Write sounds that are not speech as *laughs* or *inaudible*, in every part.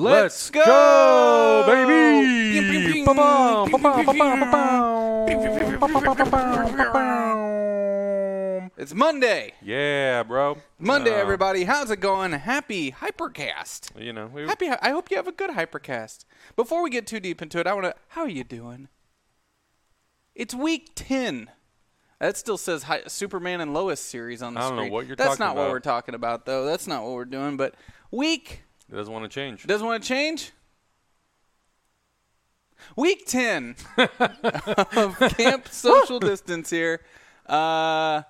Let's Let's go, baby! It's Monday. Yeah, bro. Monday, Uh, everybody. How's it going? Happy Hypercast. You know, we, Happy. I hope you have a good Hypercast. Before we get too deep into it, I want to. How are you doing? It's week ten. That still says hi, Superman and Lois series on the I don't know screen. what you're That's talking not what we're talking about, though. That's not what we're doing. But week it doesn't want to change. doesn't want to change. Week 10 *laughs* of Camp Social Distance here. Uh,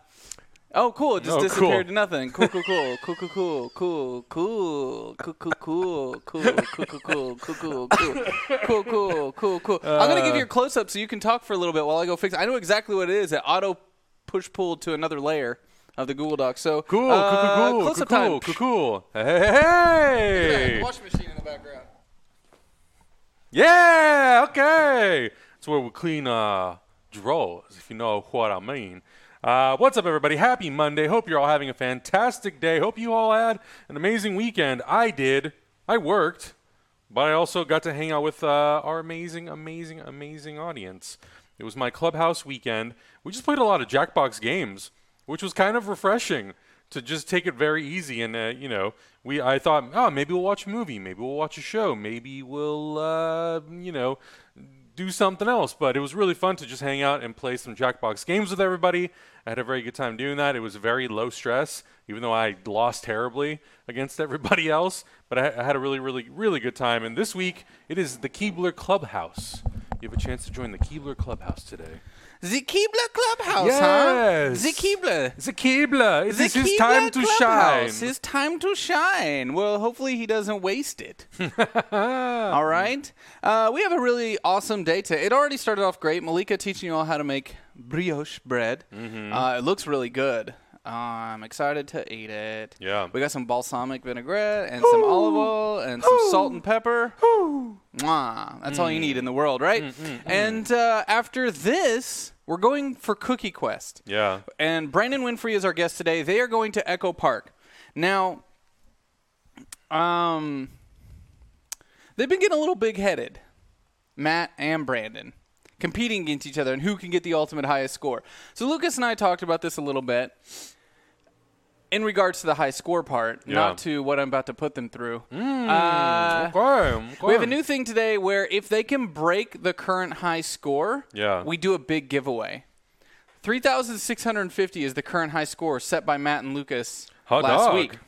oh, cool. It just Oh, cool. disappeared cool. to nothing. Cool, cool, cool. Cool, cool, cool. Cool, cool. Cool, cool, cool. Cool, cool, cool, cool. Cool, cool, cool. Cool, cool, cool, cool. I'm to give you a close up so you can talk for a little bit while I go fix I know exactly what it is. It auto push pulled to another layer of the Google Doc. So, Cool, uh, cool, cool, cool, close up cool, time. cool, cool. Hey, hey, hey. Washing machine in the background. Yeah, okay. It's where we clean uh, drawers, if you know what I mean. Uh, what's up, everybody? Happy Monday. Hope you're all having a fantastic day. Hope you all had an amazing weekend. I did. I worked, but I also got to hang out with uh, our amazing, amazing, amazing audience. It was my clubhouse weekend. We just played a lot of Jackbox games, which was kind of refreshing to just take it very easy. And uh, you know, we I thought, oh, maybe we'll watch a movie, maybe we'll watch a show, maybe we'll uh, you know do something else. But it was really fun to just hang out and play some Jackbox games with everybody. I had a very good time doing that. It was very low stress, even though I lost terribly against everybody *laughs* else. But I, I had a really, really, really good time. And this week, it is the Keebler Clubhouse. You have a chance to join the Keebler Clubhouse today. The Keebler Clubhouse, Yes. huh? The Keebler. A Keebler. It The is his time to shine. His time to shine. Well, hopefully he doesn't waste it. *laughs* all right. Uh, we have a really awesome day today. It already started off great. Malika teaching you all how to make brioche bread. Mm-hmm. Uh, it looks really good. Uh, I'm excited to eat it. Yeah. We got some balsamic vinaigrette and some olive oil and some salt and pepper. Mwah. That's all you need in the world, right? Mm, And uh, after this, we're going for Cookie Quest. Yeah. And Brandon Winfrey is our guest today. They are going to Echo Park. Now, um, they've been getting a little big headed, Matt and Brandon, competing against each other and who can get the ultimate highest score. So Lucas and I talked about this a little bit in regards to the high score part, Yeah. not to what I'm about to put them through. Uh, Okay, we have a new thing today where if they can break the current high score, Yeah. we do a big giveaway. 3,650 is the current high score set by Matt and Lucas Hot last dog. week.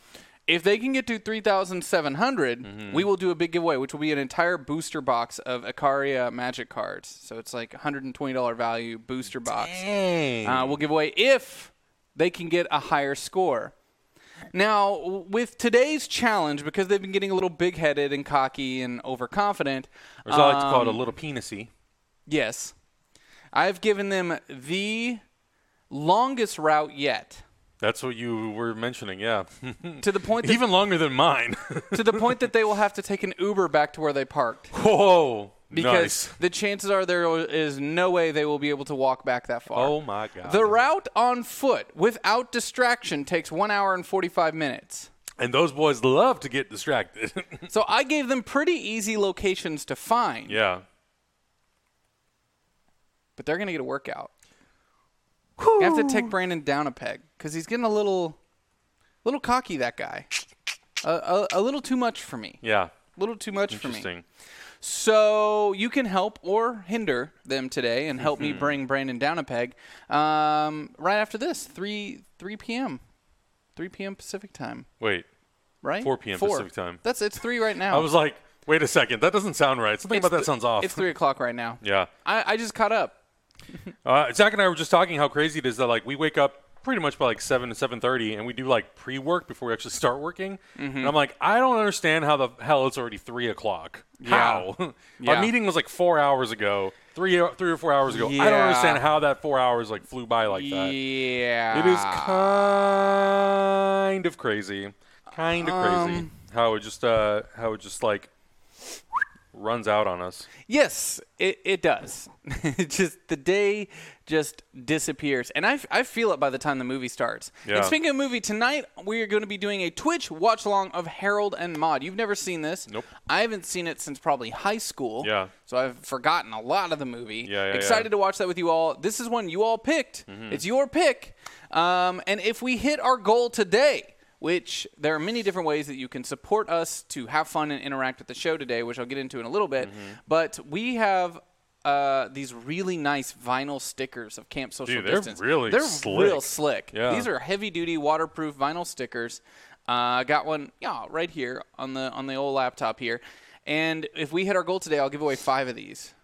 If they can get to 3,700, Mm-hmm. we will do a big giveaway, which will be an entire booster box of Ikoria magic cards. So it's like $120 value booster box. Uh, we'll give away if they can get a higher score. Now, with today's challenge, because they've been getting a little big headed and cocky and overconfident, or as I like to call it, a um, little penisy. Yes. I've given them the longest route yet. That's what you were mentioning, yeah. *laughs* To the point that, Even longer than mine. *laughs* to the point that they will have to take an Uber back to where they parked. Whoa. Because nice. the chances are there is no way they will be able to walk back that far. Oh my god. The route on foot without distraction takes 1 hour and 45 minutes. and those boys love to get distracted. *laughs* So I gave them pretty easy locations to find, yeah. but they're going to get a workout. You have to take Brandon down a peg because he's getting a little, little cocky. That guy, a, a, a little too much for me. Yeah. A little too much for me. So you can help or hinder them today and help Mm-hmm. me bring Brandon down a peg. Um, right after this, three three p.m. three p.m. Pacific time. Wait. Right. 4 p.m. Pacific time. That's it's three right now. I was like, wait a second. That doesn't sound right. Something It's about that sounds off. It's three o'clock right now. yeah. I, I just caught up. *laughs* Uh, Zach and I were just talking how crazy it is that like we wake up pretty much by like seven to seven thirty, and we do like pre-work before we actually start working. Mm-hmm. And I'm like, I don't understand how the hell it's already three o'clock. How? *laughs* Yeah. Our meeting was like four hours ago, three three or four hours ago. I don't understand how that four hours like flew by like that. Yeah. It is kind of crazy, kind of crazy Um, how it just uh how it just like runs out on us. Yes, it, it does. *laughs* Just the day just disappears. And I, I feel it by the time the movie starts. Yeah. And speaking of movie, tonight we are going to be doing a Twitch watch along of Harold and Maude. You've never seen this? Nope. I haven't seen it since probably high school. Yeah. So I've forgotten a lot of the movie. Yeah, yeah, Excited yeah. to watch that with you all. This is one you all picked. Mm-hmm. It's your pick. Um, and if we hit our goal today, which there are many different ways that you can support us to have fun and interact with the show today, which I'll get into in a little bit. Mm-hmm. But we have uh, these really nice vinyl stickers of Camp Social Dude, they're Distance. really they're slick. real slick. Yeah. These are heavy duty waterproof vinyl stickers. Uh, I got one, yeah, right here on the on the old laptop here. And if we hit our goal today, I'll give away five of these.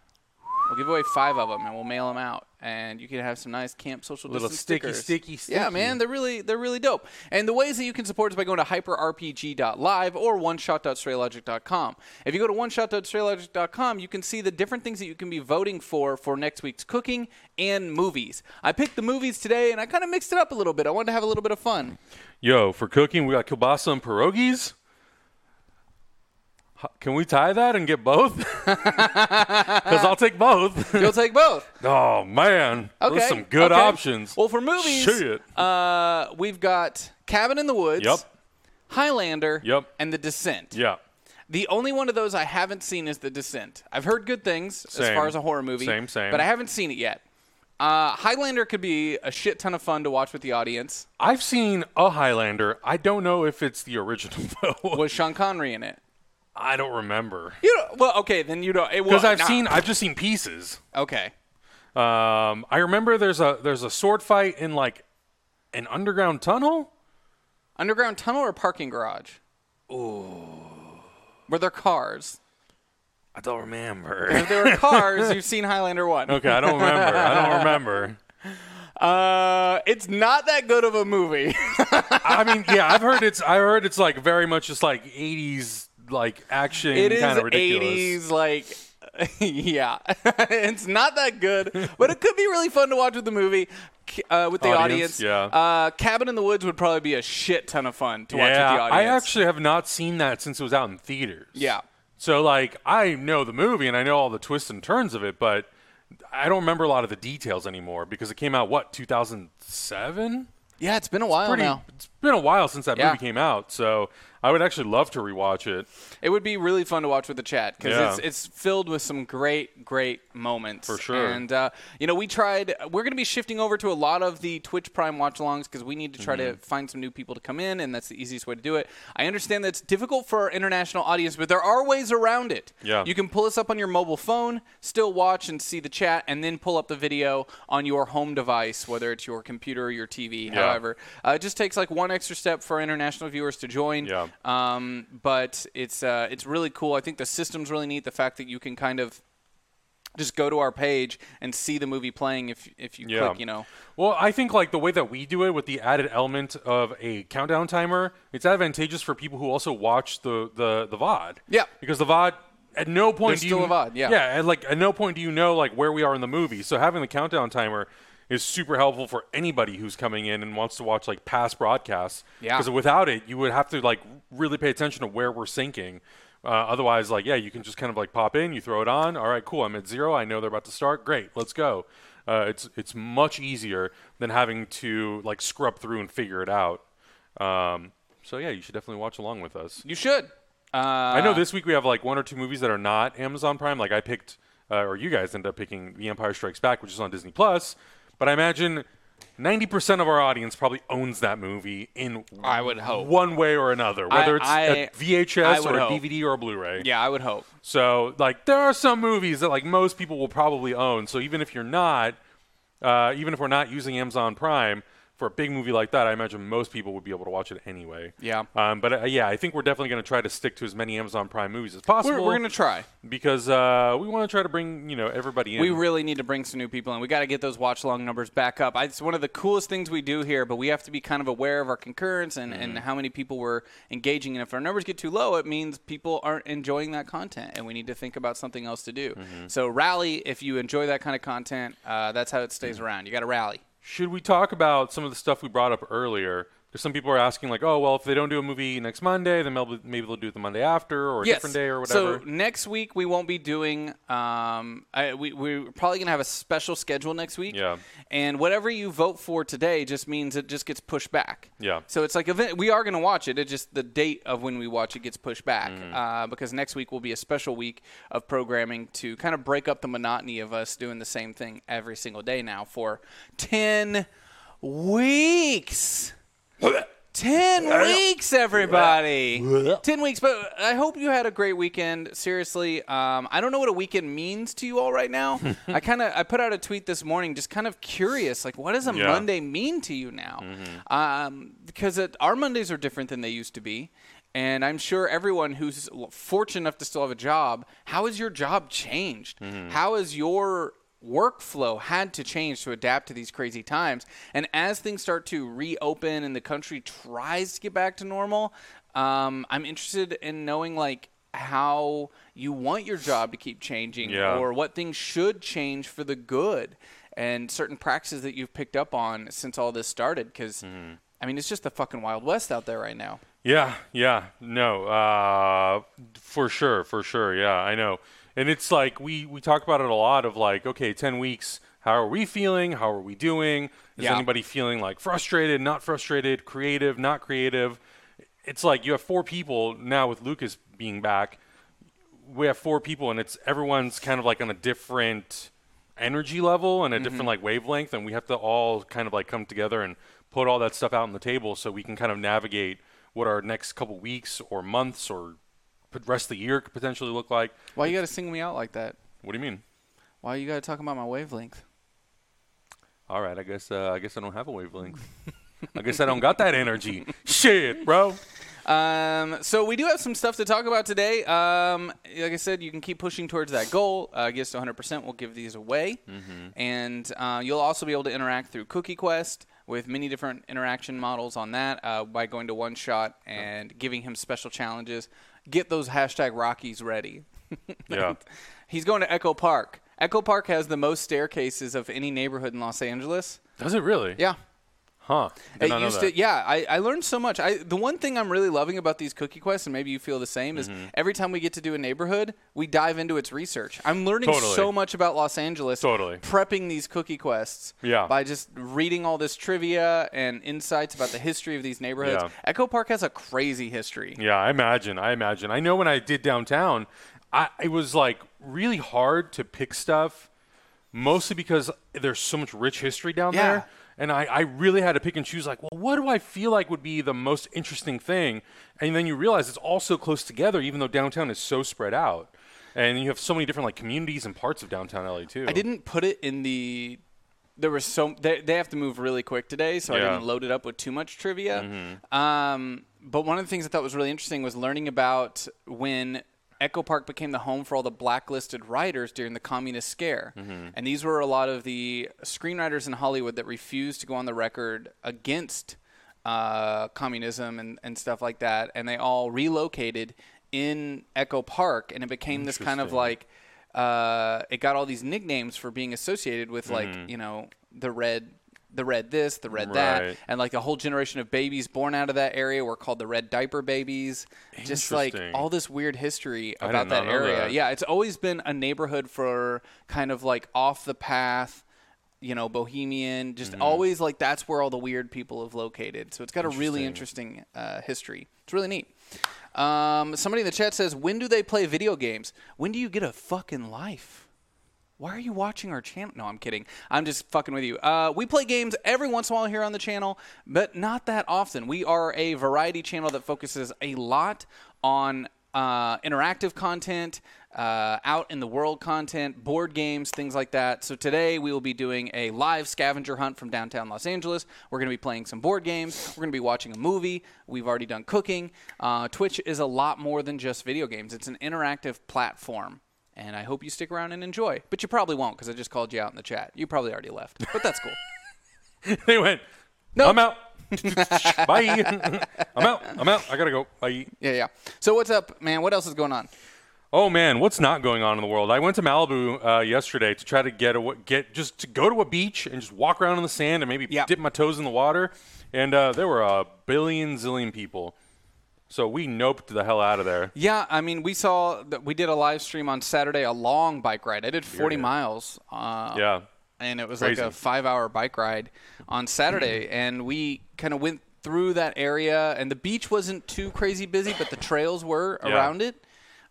We'll give away five of them, and we'll mail them out, and you can have some nice camp social Little distance sticky, stickers. sticky, Yeah, man, they're really they're really dope. And the ways that you can support is by going to hyperrpg.live or oneshot.straylogic.com. If you go to oneshot.straylogic.com, you can see the different things that you can be voting for for next week's cooking and movies. I picked the movies today, and I kind of mixed it up a little bit. I wanted to have a little bit of fun. Yo, for cooking, we got kielbasa and pierogies. Can we tie that and get both? *laughs* Because I'll take both. *laughs* You'll take both. *laughs* oh man, Okay. those some good okay. options. Well, for movies, uh, we've got Cabin in the Woods. Yep. Highlander. Yep. And The Descent. yeah, The only one of those I haven't seen is The Descent. I've heard good things as far as a horror movie. Same, same. But I haven't seen it yet. Uh, Highlander could be a shit ton of fun to watch with the audience. I've seen a Highlander. I don't know if it's the original though. Was Sean Connery in it? I don't remember You know, well, okay, then you don't. because I've seen. I've just seen pieces. Okay. Um, I remember there's a there's a sword fight in like an underground tunnel. Underground tunnel or parking garage? Ooh. Were there cars? I don't remember. If there were *laughs* cars, you've seen Highlander 1. okay, I don't remember. I don't remember. *laughs* Uh, it's not that good of a movie. I mean, yeah, I've heard it's. I heard it's like very much just like '80s like action It is kind of ridiculous. 80s, like, *laughs* yeah. *laughs* it's not that good, but it could be really fun to watch with the movie, uh, with the Audience, audience. yeah. Uh, Cabin in the Woods would probably be a shit ton of fun to watch with the audience. I actually have not seen that since it was out in theaters. Yeah. So like, I know the movie and I know all the twists and turns of it, but I don't remember a lot of the details anymore because it came out what 2007. Yeah, it's been a while Pretty. now. It's been a while since that Yeah. movie came out, so I would actually love to rewatch it. It would be really fun to watch with the chat because Yeah. it's, it's filled with some great, great moments. For sure. And, uh, you know, we tried, we're going to be shifting over to a lot of the Twitch Prime watch alongs because we need to try Mm-hmm. to find some new people to come in, and that's the easiest way to do it. I understand that it's difficult for our international audience, but there are ways around it. Yeah. You can pull us up on your mobile phone, still watch and see the chat, and then pull up the video on your home device, whether it's your computer or your TV, Yeah. however. Uh, it just takes like one extra step for international viewers to join. Yeah. Um, but it's uh, it's really cool. I think the system's really neat. The fact that you can kind of just go to our page and see the movie playing if if you Yeah. click, you know. Well, I think like the way that we do it with the added element of a countdown timer, it's advantageous for people who also watch the the the VOD. Yeah. Because the VOD at no point There's do still you a VOD, yeah. Yeah, and like at no point do you know like where we are in the movie. So having the countdown timer is super helpful for anybody who's coming in and wants to watch like past broadcasts. Yeah. Because without it, you would have to like really pay attention to where we're syncing. Uh, otherwise, like yeah, you can just kind of like pop in, you throw it on. All right, cool. I'm at zero. I know they're about to start. Great, let's go. Uh, it's it's much easier than having to like scrub through and figure it out. Um, so yeah, you should definitely watch along with us. You should. Uh, I know this week we have like one or two movies that are not Amazon Prime. Like I picked, uh, or you guys ended up picking The Empire Strikes Back, which is on Disney Plus. But I imagine 90% of our audience probably owns that movie in I would hope. one way or another, whether it's I- a I VHS would or a hope. DVD or a Blu-ray. Yeah, I would hope. So like there are some movies that like most people will probably own. So even if you're not, uh, even if we're not using Amazon Prime for a big movie like that, I imagine most people would be able to watch it anyway. Yeah. Um, but uh, yeah, I think we're definitely going to try to stick to as many Amazon Prime movies as possible. We're, we're gonna try. because uh, we want to try to bring you know everybody in. We really need to bring some new people in. We got to get those watch long numbers back up. I, it's one of the coolest things we do here, but we have to be kind of aware of our concurrence and, Mm-hmm. and how many people we're engaging. And if our numbers get too low, it means people aren't enjoying that content, and we need to think about something else to do. Mm-hmm. So rally if you enjoy that kind of content. Uh, that's how it Mm. stays around. You got to rally. Should we talk about some of the stuff we brought up earlier? There's some people are asking like, oh well, if they don't do a movie next Monday, then maybe maybe they'll do it the Monday after or a yes. different day or whatever. So next week we won't be doing. Um, I, we we're probably gonna have a special schedule next week. Yeah. And whatever you vote for today just means it just gets pushed back. Yeah. So it's like event. We are gonna watch it. It just the date of when we watch it gets pushed back Mm-hmm. uh, because next week will be a special week of programming to kind of break up the monotony of us doing the same thing every single day now for ten weeks. 10 weeks, everybody. 10 weeks. But I hope you had a great weekend. Seriously, um, I don't know what a weekend means to you all right now. *laughs* I kind of I put out a tweet this morning just kind of curious. Like, what does a Yeah. Monday mean to you now? Um, because it, our Mondays are different than they used to be. And I'm sure everyone who's fortunate enough to still have a job, how has your job changed? How has your workflow had to change to adapt to these crazy times. And as things start to reopen and the country tries to get back to normal, um, I'm interested in knowing like how you want your job to keep changing Yeah. or what things should change for the good and certain practices that you've picked up on since all this started because I mean it's just the fucking wild west out there right now. Yeah, yeah, no, uh, for sure, for sure, yeah, I know, and it's like we we talk about it a lot of like, okay, ten weeks, how are we feeling? How are we doing? Is Yeah. anybody feeling like frustrated, not frustrated, creative, not creative? It's like you have four people now with Lucas being back. We have four people, and it's everyone's kind of like on a different energy level and a different mm-hmm. like wavelength, and we have to all kind of like come together and put all that stuff out on the table so we can kind of navigate what our next couple weeks or months or rest of the year could potentially look like. Why you got to sing me out like that? What do you mean? Why you got to talk about my wavelength? All right, I guess uh, I guess I don't have a wavelength. I guess I don't got that energy. *laughs* Shit, bro. Um, so we do have some stuff to talk about today. Um, like I said, you can keep pushing towards that goal. Uh, get to 100%. We'll give these away, and uh, you'll also be able to interact through Cookie Quest with many different interaction models on that uh, by going to One Shot and giving him special challenges. Get those hashtag Rockies ready. *laughs* Yeah. He's going to Echo Park. Echo Park has the most staircases of any neighborhood in Los Angeles. Does it really? Yeah. Huh. Did It used that. to, yeah. I, I learned so much. I the one thing I'm really loving about these cookie quests, and maybe you feel the same, is Mm-hmm. every time we get to do a neighborhood, we dive into its research. I'm learning Totally. so much about Los Angeles. Totally. Prepping these cookie quests. Yeah. By just reading all this trivia and insights about the history of these neighborhoods. Yeah. Echo Park has a crazy history. Yeah, I imagine. I imagine. I know when I did downtown, I it was like really hard to pick stuff, mostly because there's so much rich history down Yeah. there. And I, I really had to pick and choose like, well, what do I feel like would be the most interesting thing? And then you realize it's all so close together, even though downtown is so spread out. And you have so many different like communities and parts of downtown LA too. I didn't put it in the. There was so they, they have to move really quick today, so I Yeah. Mm-hmm. didn't load it up with too much trivia. Um, but one of the things I thought was really interesting was learning about when Echo Park became the home for all the blacklisted writers during the communist scare. Mm-hmm. And these were a lot of the screenwriters in Hollywood that refused to go on the record against uh, communism and, and stuff like that. And they all relocated in Echo Park, and it became this kind of like uh, it got all these nicknames for being associated with like Mm-hmm. you know the red the red this the red that. And like a whole generation of babies born out of that area were called the red diaper babies. Just like all this weird history about that area. that. yeah it's always been a neighborhood for kind of like off the path you know bohemian just Mm-hmm. always like that's where all the weird people have located. So it's got a really Interesting. interesting uh, history. It's really neat. Um, somebody in the chat says when do they play video games? When do you get a fucking life why are you watching our channel? No, I'm kidding. I'm just fucking with you. Uh, we play games every once in a while here on the channel, but not that often. We are a variety channel that focuses a lot on uh, interactive content, uh, out in the world content, board games, things like that. So today we will be doing a live scavenger hunt from downtown Los Angeles. We're going to be playing some board games. We're going to be watching a movie. We've already done cooking. Uh, Twitch is a lot more than just video games. It's an interactive platform and I hope you stick around and enjoy. But you probably won't because I just called you out in the chat. You probably already left, but that's cool. *laughs* they went, Nope. I'm out. *laughs* Bye. *laughs* I'm out. I'm out. I gotta go. Bye. yeah, yeah. So what's up, man? What else is going on? Oh man, what's not going on in the world? I went to Malibu uh, yesterday to try to get a, get just to go to a beach and just walk around in the sand and maybe Yeah. dip my toes in the water. And uh, there were a billion zillion people, so we noped the hell out of there. Yeah, I mean, we saw that we did a live stream on Saturday, a long bike ride. I did 40 yeah. miles. Uh, Yeah, and it was Crazy. like a five-hour bike ride on Saturday, and we kind of went through that area. And the beach wasn't too crazy busy, but the trails were Yeah. around it.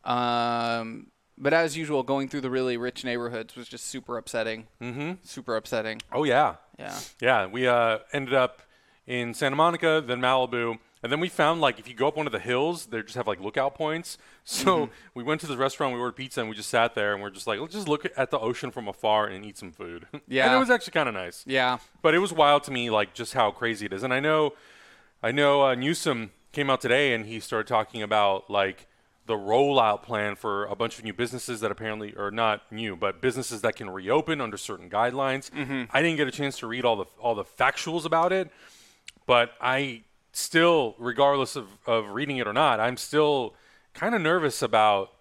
Um, but as usual, going through the really rich neighborhoods was just super upsetting. Mm-hmm. Super upsetting. Oh yeah, Yeah. yeah. We uh, ended up in Santa Monica, then Malibu, and then we found like if you go up one of the hills, they just have like lookout points. *laughs* So Mm-hmm. we went to the restaurant, we ordered pizza, and we just sat there and we're just like, let's just look at the ocean from afar and eat some food. Yeah, *laughs* and it was actually kind of nice. Yeah. But it was wild to me, like just how crazy it is. And I know, I know uh, Newsom came out today and he started talking about like the rollout plan for a bunch of new businesses that apparently are not new, but businesses that can reopen under certain guidelines. I didn't get a chance to read all the all the factuals about it, but I still, regardless of, of reading it or not, I'm still kind of nervous about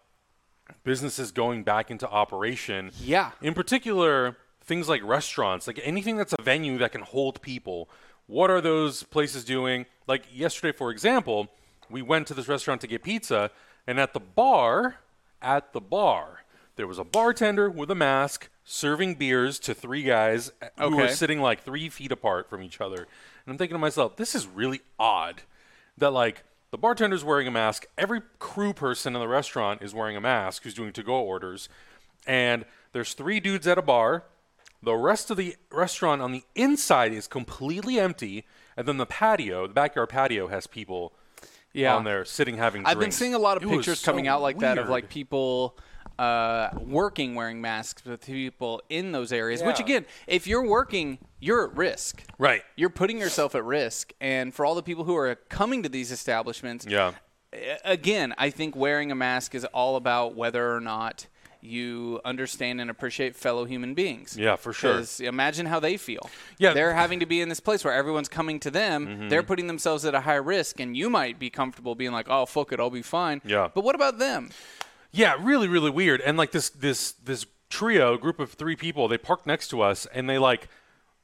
businesses going back into operation. Yeah. In particular, things like restaurants, like anything that's a venue that can hold people. What are those places doing? Like yesterday, for example, we went to this restaurant to get pizza, and at the bar, at the bar, there was a bartender with a mask serving beers to three guys who were sitting like three feet apart from each other. And I'm thinking to myself, this is really odd that like the bartender's wearing a mask, every crew person in the restaurant is wearing a mask who's doing to-go orders, and there's three dudes at a bar. The rest of the restaurant on the inside is completely empty, and then the patio, the backyard patio, has people Yeah. on there sitting having Drinks. I've been seeing a lot of It pictures so coming out like that of like people uh, working wearing masks with people in those areas. Which again, if you're working, you're at risk. right. You're putting yourself at risk, and for all the people who are coming to these establishments, Yeah. again, I think wearing a mask is all about whether or not you understand and appreciate fellow human beings. Yeah, for sure. imagine how they feel. Yeah. Mm-hmm. They're having to be in this place where everyone's coming to them. They're putting themselves at a high risk, and you might be comfortable being like, "Oh, fuck it, I'll be fine." Yeah. But what about them? Yeah, really, really weird. And like this, this, this trio, group of three people, they parked next to us, and they like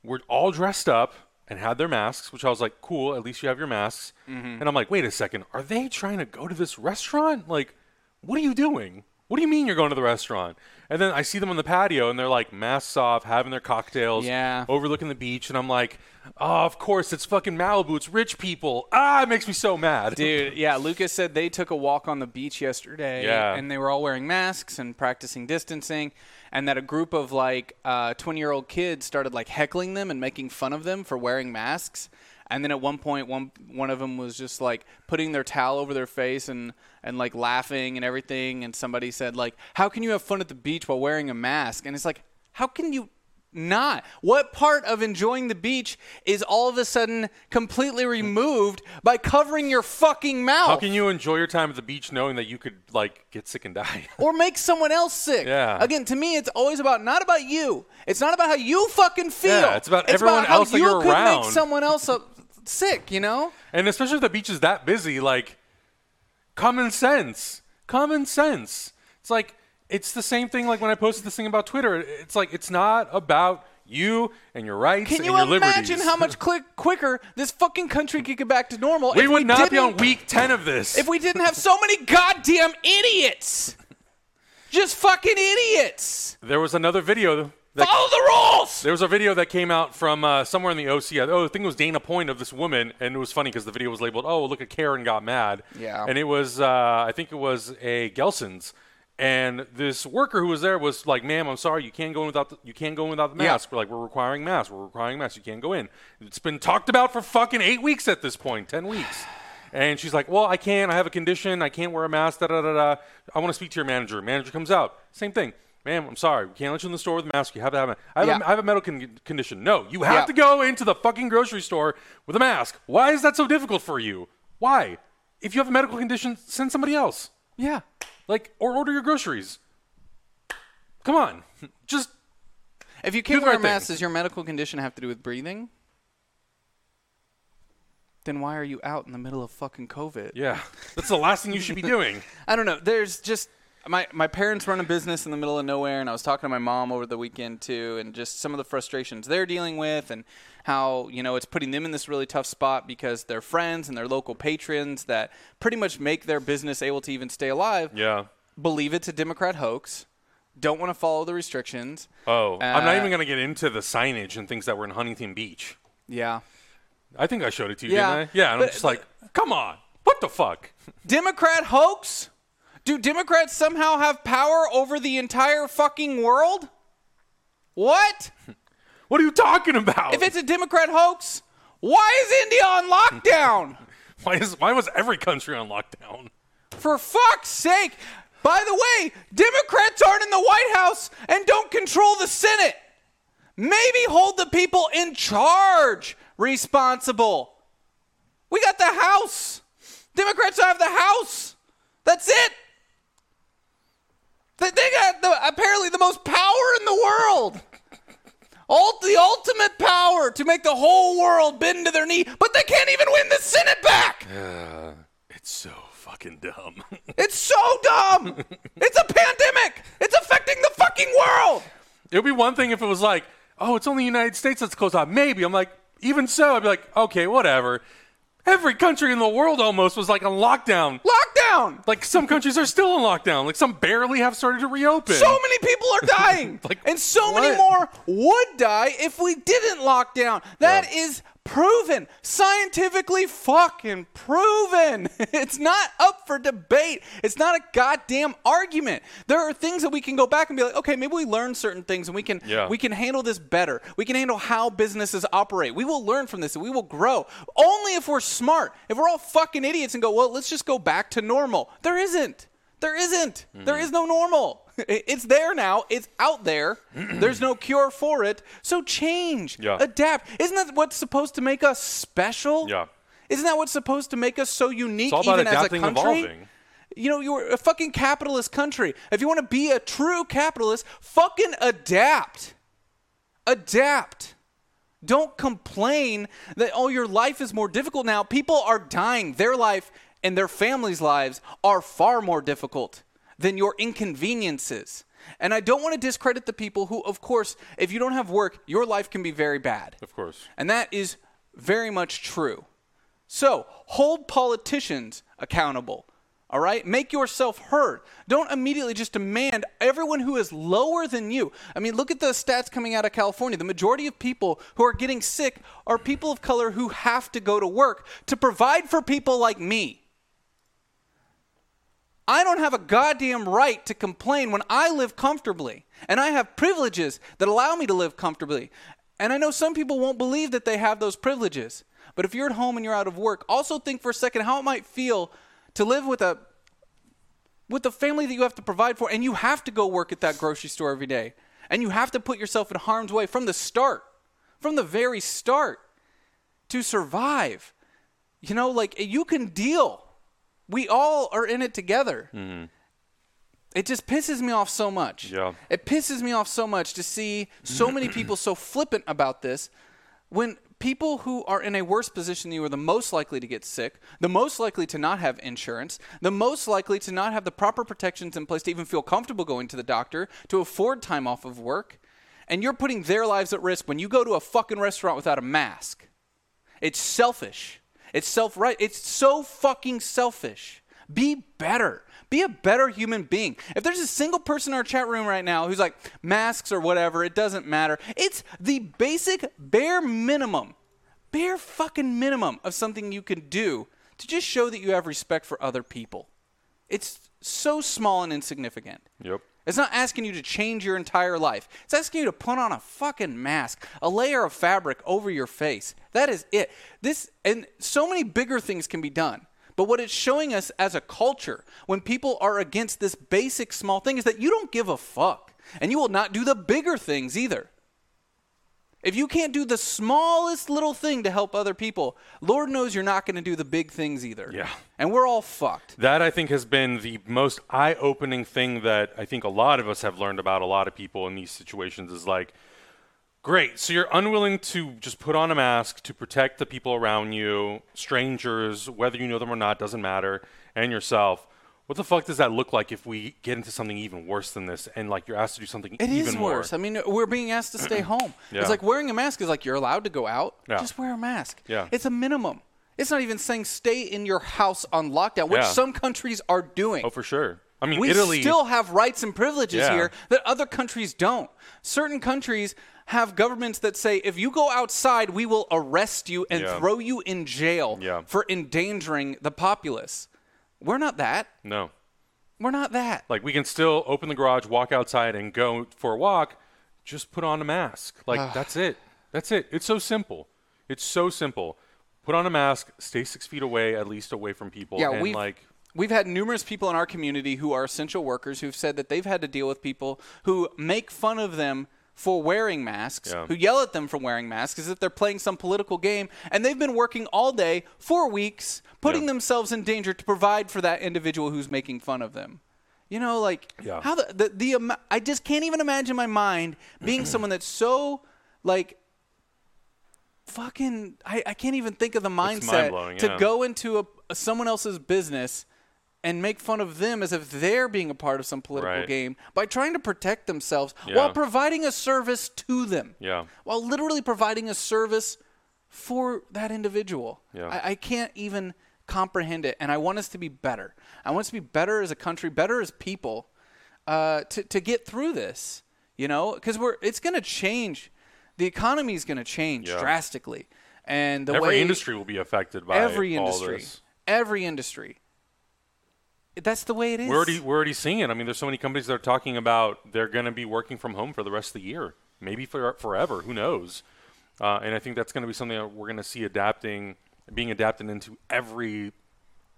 were all dressed up and had their masks, which I was like, cool. At least you have your masks. Mm-hmm. And I'm like, wait a second, are they trying to go to this restaurant? Like, what are you doing? What do you mean you're going to the restaurant? And then I see them on the patio, and they're like masks off, having their cocktails, Yeah. overlooking the beach, and I'm like, oh, of course, it's fucking Malibu. It's rich people. Ah, it makes me so mad, Dude, *laughs* yeah, Lucas said they took a walk on the beach yesterday, Yeah. and they were all wearing masks and practicing distancing, and that a group of like uh, twenty-year-old kids started like heckling them and making fun of them for wearing masks. And then at one point, one one of them was just like putting their towel over their face and and like laughing and everything. And somebody said like, "How can you have fun at the beach while wearing a mask?" And it's like, how can you? not. What part of enjoying the beach is all of a sudden completely removed by covering your fucking mouth? How can you enjoy your time at the beach knowing that you could like get sick and die? *laughs* or make someone else sick. Yeah. Again, to me, it's always about not about you. It's not about how you fucking feel. Yeah, it's about everyone how else that you you're could around. make someone else uh, sick. You know? And especially if the beach is that busy, like common sense. Common sense. It's like it's the same thing like when I posted this thing about Twitter. It's like it's not about you and your rights Can and you your imagine how much click quicker this fucking country could get back to normal? we if would not be on week 10 of this. if we didn't have so many goddamn idiots. *laughs* Just fucking idiots. there was another video Follow the rules. There was a video that came out from uh, somewhere in the OC. Oh, I think it was Dana Point of this woman, and it was funny because the video was labeled, "Oh, look at Karen got mad." Yeah. And it was, uh, I think it was a Gelson's, and this worker who was there was like, "Ma'am, I'm sorry, you can't go in without the, you can't go in without the Yeah. mask. We're like, we're requiring masks. We're requiring masks. You can't go in. It's been talked about for fucking eight weeks at this point, ten weeks." And she's like, "Well, I can't. I have a condition. I can't wear a mask. Da da da da. I want to speak to your manager." Manager comes out. Same thing. Ma'am, I'm sorry. We can't let you in the store with a mask. You have to have a. I have, Yeah. a, I have a medical con- condition. No, you have Yeah. to go into the fucking grocery store with a mask. Why is that so difficult for you? Why? If you have a medical condition, send somebody else. Yeah. Like, or order your groceries. Come on, *laughs* just If you can't wear a right thing. mask, does your medical condition have to do with breathing? Then why are you out in the middle of fucking COVID? yeah. That's the last thing you should be doing. *laughs* I don't know. There's just my my parents run a business in the middle of nowhere, and I was talking to my mom over the weekend too, and just some of the frustrations they're dealing with, and how you know it's putting them in this really tough spot because their friends and their local patrons that pretty much make their business able to even stay alive Yeah. believe it's a Democrat hoax, don't want to follow the restrictions. Oh, I'm not Uh, even going to get into the signage and things that were in Huntington Beach. Yeah. I think I showed it to you, Yeah, didn't I? Yeah, and I'm just like, come on. What the fuck? *laughs* Democrat hoax? Do Democrats somehow have power over the entire fucking world? What? *laughs* What are you talking about? If it's a Democrat hoax, why is India on lockdown? *laughs* why, is, why was every country on lockdown? For fuck's sake. By the way, Democrats aren't in the White House and don't control the Senate. Maybe hold the people in charge responsible. We got the House. Democrats have the House. That's it. They they got the, apparently the most power in the world. The ultimate power to make the whole world bend to their knee, but they can't even win the Senate back. *sighs* It's so fucking dumb. *laughs* It's so dumb. it's a pandemic. It's affecting the fucking world. it would be one thing if it was like, oh, it's only the United States that's closed off. Maybe. I'm like, even so, I'd be like, okay, whatever. Every country in the world almost was like on lockdown. Lockdown. Like some countries are still in lockdown. Like some barely have started to reopen. So many people are dying. *laughs* Like, and so many more would die if we didn't lock down. That is proven. Scientifically fucking proven. *laughs* It's not up for debate. It's not a goddamn argument. There are things that we can go back and be like, okay, maybe we learned certain things and we can Yeah. we can handle this better. We can handle how businesses operate. We will learn from this and we will grow. Only if we're smart. If we're all fucking idiots and go, well, let's just go back to normal. There isn't. There isn't. There mm-hmm. is no normal. *laughs* It's there now. It's out there. *clears throat* There's no cure for it. So change. Yeah. Adapt. Isn't that what's supposed to make us special? Yeah. Isn't that what's supposed to make us so unique It's all about even as a country? evolving. You know, you're a fucking capitalist country. If you want to be a true capitalist, fucking adapt. Adapt. Don't complain that oh your life is more difficult now. People are dying. Their life and their families' lives are far more difficult than your inconveniences. And I don't want to discredit the people who of course, if you don't have work, your life can be very bad. Of course. And that is very much true. So, hold politicians accountable. All right? Make yourself heard. Don't immediately just demand everyone who is lower than you. I mean, look at the stats coming out of California. The majority of people who are getting sick are people of color who have to go to work to provide for people like me. I don't have a goddamn right to complain when I live comfortably. And I have privileges that allow me to live comfortably. And I know some people won't believe that they have those privileges. But if you're at home and you're out of work, also think for a second how it might feel to live with a with the family that you have to provide for and you have to go work at that grocery store every day. And you have to put yourself in harm's way from the start. From the very start to survive. You know, like you can deal. We all are in it together. Mm-hmm. It just pisses me off so much. Yeah. It pisses me off so much to see so many *clears throat* people so flippant about this when people who are in a worse position than you are the most likely to get sick, the most likely to not have insurance, the most likely to not have the proper protections in place to even feel comfortable going to the doctor, to afford time off of work, and you're putting their lives at risk when you go to a fucking restaurant without a mask. It's selfish. It's self right. It's so fucking selfish. Be better. Be a better human being. If there's a single person in our chat room right now who's like masks or whatever, it doesn't matter. It's the basic bare minimum, bare fucking minimum of something you can do to just show that you have respect for other people. It's so small and insignificant. Yep. It's not asking you to change your entire life. It's asking you to put on a fucking mask, a layer of fabric over your face. That is it. This and so many bigger things can be done. But what it's showing us as a culture when people are against this basic small thing is that you don't give a fuck. And you will not do the bigger things either. If you can't do the smallest little thing to help other people, Lord knows you're not going to do the big things either. Yeah. And we're all fucked. That I think has been the most eye-opening thing that I think a lot of us have learned about a lot of people in these situations is like great, so you're unwilling to just put on a mask to protect the people around you, strangers, whether you know them or not doesn't matter, and yourself. What the fuck does that look like if we get into something even worse than this and like you're asked to do something It even is more? worse. I mean, we're being asked to stay *clears throat* home. Yeah. It's like wearing a mask is like you're allowed to go out. Yeah. Just wear a mask. Yeah. It's a minimum. It's not even saying stay in your house on lockdown, which Yeah. some countries are doing. Oh, for sure. I mean, we Italy. still have rights and privileges Yeah. here that other countries don't. Certain countries have governments that say if you go outside, we will arrest you and Yeah. throw you in jail Yeah. for endangering the populace. We're not that. no. We're not that. Like we can still open the garage, walk outside, and go for a walk. Just put on a mask. Like that's it. That's it. It's so simple. It's so simple. Put on a mask. Stay six feet away, at least away from people. Yeah, and we've, like we've had numerous people in our community who are essential workers who've said that they've had to deal with people who make fun of them for wearing masks, Yeah. who yell at them for wearing masks as if they're playing some political game, and they've been working all day for weeks, putting Yeah. themselves in danger to provide for that individual who's making fun of them. You know, like Yeah. how the the, the amo- I just can't even imagine my mind being *clears throat* someone that's so like fucking I, I can't even think of the mindset to go into a, a- someone else's business and make fun of them as if they're being a part of some political Right. game by trying to protect themselves Yeah. while providing a service to them. Yeah. While literally providing a service for that individual. Yeah. I, I can't even comprehend it. And I want us to be better. I want us to be better as a country, better as people, uh, to, to get through this. You know, because we're it's going to change. The economy is going to change Yeah. drastically, and the every way industry will be affected by every all industry, this. every industry. That's the way it is. We're already we're already seeing it. I mean, there's so many companies that are talking about they're going to be working from home for the rest of the year, maybe for forever. Who knows? Uh, and I think that's going to be something that we're going to see adapting, being adapted into every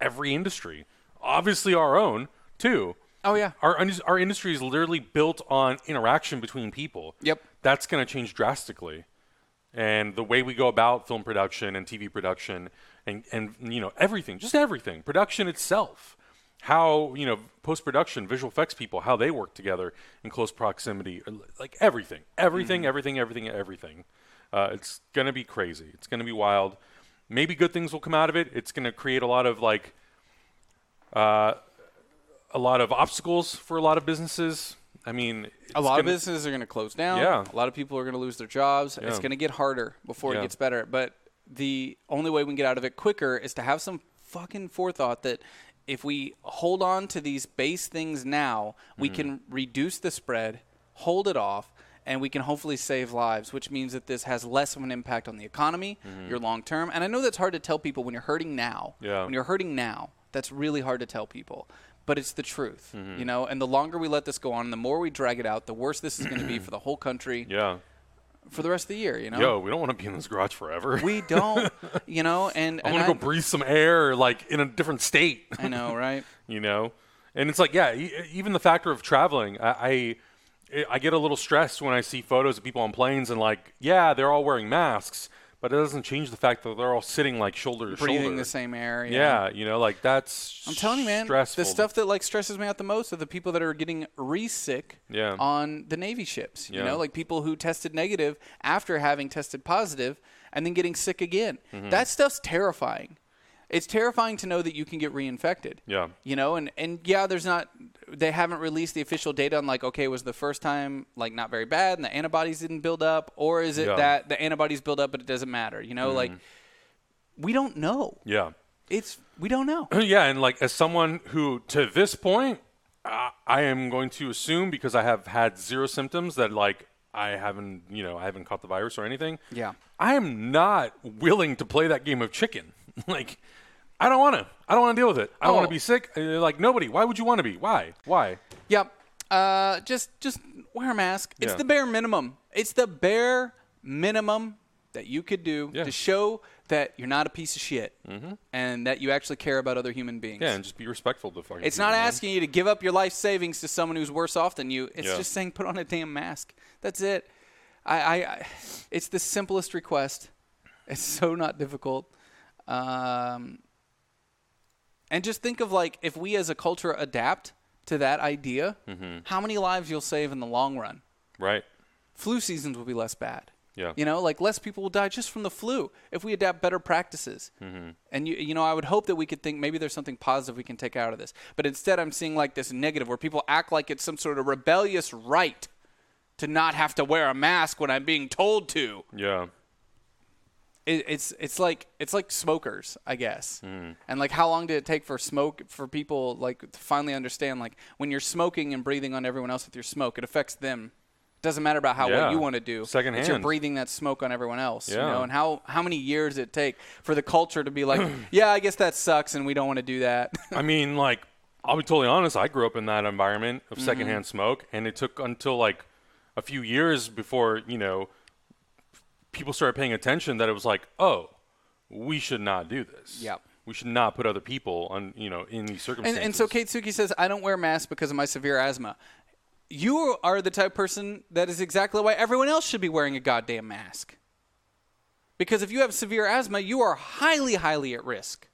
every industry. Obviously, our own too. Oh yeah. Our our industry is literally built on interaction between people. Yep. That's going to change drastically, and the way we go about film production and TV production, and and you know everything, just everything, production itself, how you know post production, visual effects people, how they work together in close proximity, like everything, everything, everything, everything, everything. Uh, it's going to be crazy. It's going to be wild. Maybe good things will come out of it. It's going to create a lot of like uh, a lot of obstacles for a lot of businesses. I mean, A lot of businesses are going to close down. Yeah. A lot of people are going to lose their jobs. It's going to get harder before Yeah. it gets better. But the only way we can get out of it quicker is to have some fucking forethought that if we hold on to these base things now, we Mm-hmm. can reduce the spread, hold it off, and we can hopefully save lives, which means that this has less of an impact on the economy, your long term. And I know that's hard to tell people when you're hurting now. Mm-hmm. Yeah. When you're hurting now, that's really hard to tell people. But it's the truth, Mm-hmm. you know. And the longer we let this go on, the more we drag it out, the worse this is going to be *clears throat* for the whole country yeah. For the rest of the year. You know, Yo, we don't want to be in this garage forever. we don't, *laughs* you know. And, I want to go breathe some air, like in a different state. I know, *laughs* right? you know, and it's like, yeah, even the factor of traveling, I, I, I get a little stressed when I see photos of people on planes and like, yeah, they're all wearing masks, but it doesn't change the fact that they're all sitting like shoulder to shoulder. Breathing shoulder. the same air. Yeah, you know, like that's. I'm telling you, man. stressful. The stuff that like stresses me out the most are the people that are getting re-sick Yeah. on the Navy ships. You Yeah. know, like people who tested negative after having tested positive and then getting sick again. Mm-hmm. That stuff's terrifying. It's terrifying to know that you can get reinfected. Yeah. You know, and and yeah, there's not. They haven't released the official data on like, okay, was the first time like not very bad and the antibodies didn't build up, or is it Yeah. that the antibodies build up but it doesn't matter? You know, like we don't know. Yeah. It's we don't know. *clears throat* yeah, and like as someone who to this point, uh, I am going to assume because I have had zero symptoms that like I haven't, you know, I haven't caught the virus or anything. Yeah. I am not willing to play that game of chicken. *laughs* like, I don't want to. I don't want to deal with it. I don't want Oh. to be sick. Uh, Like nobody. Why would you want to be? Why? Why? Yep. Uh, just just wear a mask. It's Yeah. the bare minimum. It's the bare minimum that you could do Yeah. to show that you're not a piece of shit and that you actually care about other human beings. Yeah, and just be respectful to fucking. It's not man. asking you to give up your life savings to someone who's worse off than you. It's Yeah. just saying put on a damn mask. That's it. I, I, I it's the simplest request. It's so not difficult. Um, and just think of like if we as a culture adapt to that idea, Mm-hmm. how many lives you'll save in the long run. Right. Flu seasons will be less bad. Yeah. You know, like less people will die just from the flu if we adapt better practices. Mm-hmm. And you, you know, I would hope that we could think maybe there's something positive we can take out of this. But instead, I'm seeing like this negative where people act like it's some sort of rebellious right to not have to wear a mask when I'm being told to. Yeah. It, it's it's like it's like smokers, I guess. Hmm. And like, how long did it take for smoke for people like to finally understand like when you're smoking and breathing on everyone else with your smoke, it affects them. It doesn't matter about how Yeah. what you want to do. Secondhand. It's you're breathing that smoke on everyone else. You Yeah. know, and how how many years it take for the culture to be like, *clears throat* yeah, I guess that sucks, and we don't want to do that. *laughs* I mean, like, I'll be totally honest. I grew up in that environment of secondhand smoke, and it took until like a few years before you know people started paying attention that it was like, oh, we should not do this. Yep. We should not put other people on, you know, in these circumstances. and so Kate Suki says, I don't wear masks because of my severe asthma. You are the type of person that is exactly why everyone else should be wearing a goddamn mask. Because if you have severe asthma, you are highly, highly at risk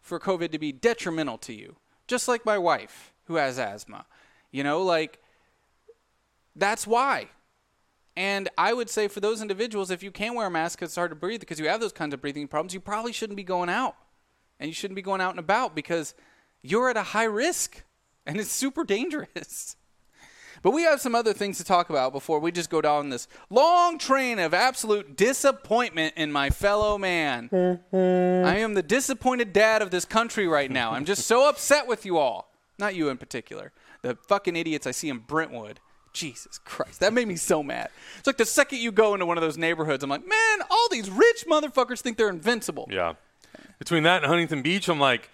for COVID to be detrimental to you. Just like my wife, who has asthma. You know, like, that's why. And I would say for those individuals, if you can't wear a mask 'cause it's hard to breathe because you have those kinds of breathing problems, you probably shouldn't be going out. And you shouldn't be going out and about because you're at a high risk and it's super dangerous. *laughs* But we have some other things to talk about before we just go down this long train of absolute disappointment in my fellow man. Mm-hmm. I am the disappointed dad of this country right now. I'm just so *laughs* upset with you all. Not you in particular. The fucking idiots I see in Brentwood. Jesus Christ. That made me so mad. It's like the second you go into one of those neighborhoods, I'm like, man, all these rich motherfuckers think they're invincible. Yeah. Between that and Huntington Beach, I'm like,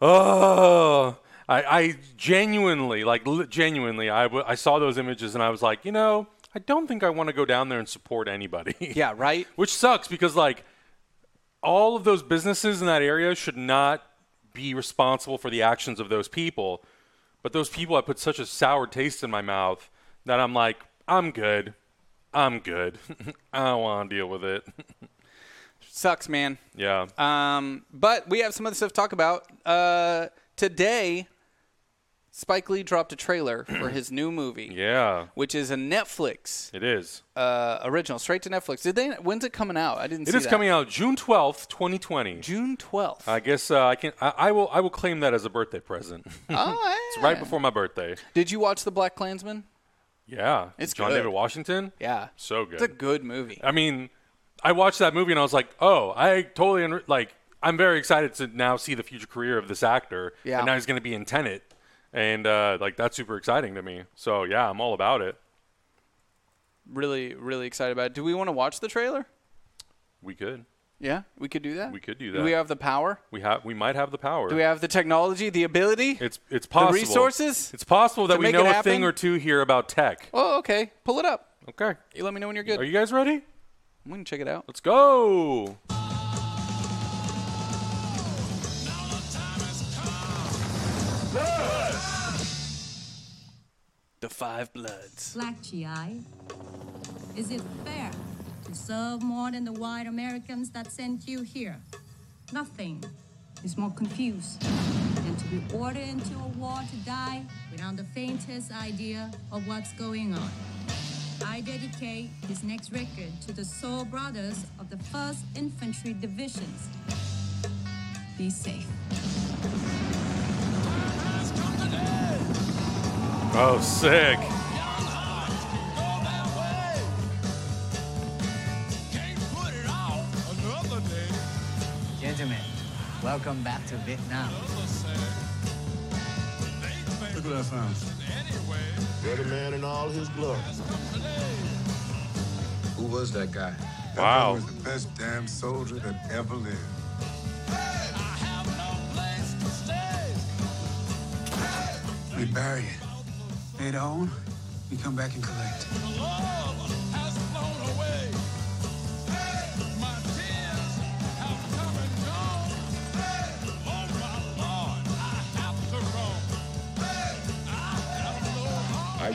oh. I, I genuinely, like, li- genuinely, I, w- I saw those images and I was like, you know, I don't think I want to go down there and support anybody. *laughs* Yeah, right? Which sucks because, like, all of those businesses in that area should not be responsible for the actions of those people. But those people have put such a sour taste in my mouth that I'm like, I'm good. I'm good. *laughs* I don't want to deal with it. *laughs* Sucks, man. yeah. Um, but we have some other stuff to talk about. Uh, today, Spike Lee dropped a trailer for *clears throat* his new movie, yeah. which is a Netflix It is. uh, original, straight to Netflix. Did they? When's it coming out? I didn't. It is that. coming out June twelfth, twenty twenty. June twelfth. I guess uh, I can. I, I will. I will claim that as a birthday present. *laughs* oh, it's right before my birthday. Did you watch the Black Klansman? Yeah. It's John good. David Washington. Yeah, So good. it's a good movie. I mean, I watched that movie and I was like, oh, I totally under- like. I'm very excited to now see the future career of this actor. Yeah. And now he's going to be in Tenet, and uh, like that's super exciting to me. So yeah, I'm all about it. Really, really excited about it. Do we want to watch the trailer? We could. Yeah, we could do that. We could do that. Do that. we have the power? We have. We might have the power. Do we have the technology, the ability? It's it's possible. The resources It's possible that we make know a thing or two here about tech. oh, okay. Pull it up. Okay. You let me know when you're good. Are you guys ready? we can check it out. Let's go. The Five Bloods. Black GI. Is it fair to serve more than the white Americans that sent you here? Nothing is more confused than to be ordered into a war to die without the faintest idea of what's going on. I dedicate this next record to the soul brothers of the 1st Infantry Divisions. Be safe. Oh, sick. Welcome back to Vietnam. Look what I found. Better man in all his glory. Who was that guy? That Wow. boy was the best damn soldier that ever lived. We bury it. Later on, we come back and collect.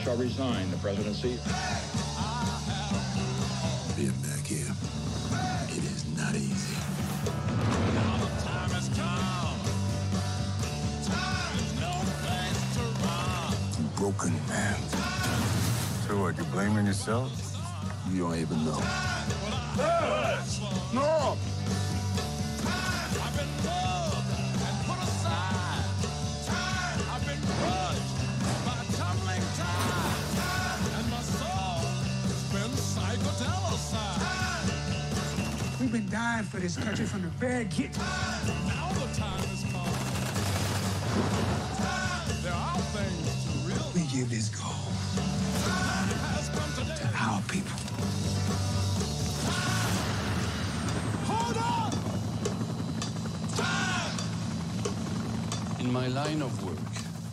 Shall resign the presidency. Being back here, it is not easy. You broken man. So what, you blaming yourself? You don't even know. No! Been dying for this country from the very get. time. We give this gold to our people. Hold on. In my line of work,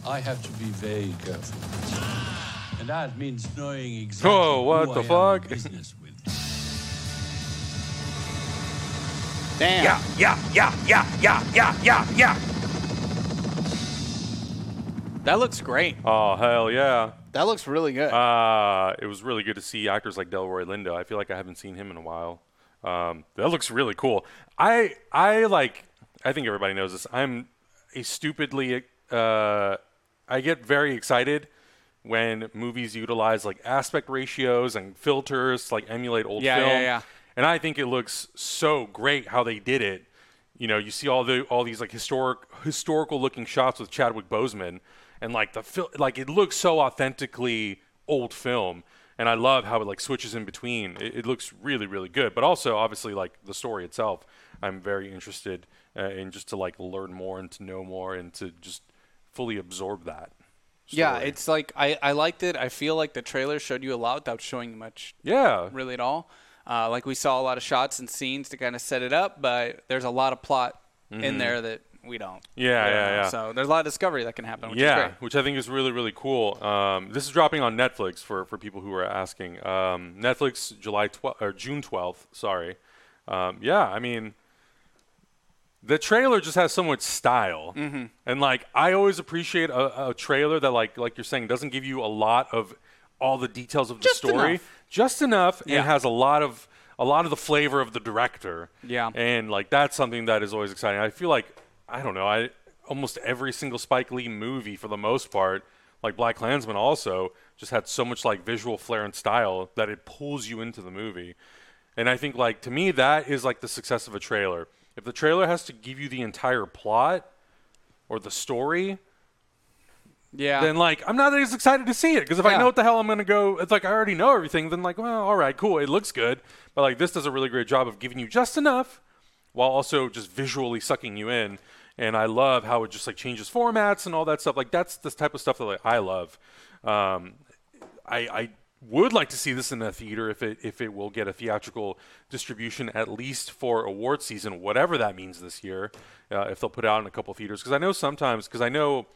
I have to be very careful. And that means knowing exactly Oh, what who the I am fuck? Damn. Yeah, yeah, yeah, yeah, yeah, yeah, yeah, yeah. That looks great. Oh hell yeah. That looks really good. Uh, it was really good to see actors like Delroy Lindo. I feel like I haven't seen him in a while. Um, that looks really cool. I I like. I think everybody knows this. I'm a stupidly. Uh, I get very excited when movies utilize like aspect ratios and filters to like emulate old Yeah, film. yeah, yeah. And I think it looks so great how they did it. You know, you see all the all these like historic historical looking shots with Chadwick Boseman, and like the fil- like it looks so authentically old film. And I love how it like switches in between. It, it looks really really good. But also obviously like the story itself, I'm very interested uh, in just to like learn more and to know more and to just fully absorb that. yeah, it's like I, I liked it. I feel like the trailer showed you a lot without showing you much yeah. really at all. Uh, like we saw a lot of shots and scenes to kind of set it up, but there's a lot of plot in there that we don't. Mm-hmm. Yeah, we don't yeah, know. yeah. So there's a lot of discovery that can happen, which is yeah, great. which I think is really really cool. Um, this is dropping on Netflix for, for people who are asking. Um, Netflix July 12th or June 12th. Sorry. Um, yeah, I mean, the trailer just has so much style, Mm-hmm. and like I always appreciate a, a trailer that like like you're saying doesn't give you a lot of all the details of the Just story, enough. Just enough, Yeah. and has a lot of a lot of the flavor of the director. Yeah. and like that's something that is always exciting. I feel like I don't know. I almost every single Spike Lee movie for the most part, like Black Klansman, also just had so much like visual flair and style that it pulls you into the movie. And I think like to me that is like the success of a trailer. If the trailer has to give you the entire plot or the story, Yeah. then like I'm not as excited to see it because if I Yeah. know what the hell I'm gonna go, it's like I already know everything. Then like, well, all right, cool, it looks good, but like this does a really great job of giving you just enough while also just visually sucking you in. And I love how it just like changes formats and all that stuff. Like that's the type of stuff that like, I love. Um, I, I would like to see this in a theater if it if it will get a theatrical distribution at least for award season, whatever that means this year. Uh, if they'll put it out in a couple theaters, because I know sometimes because I know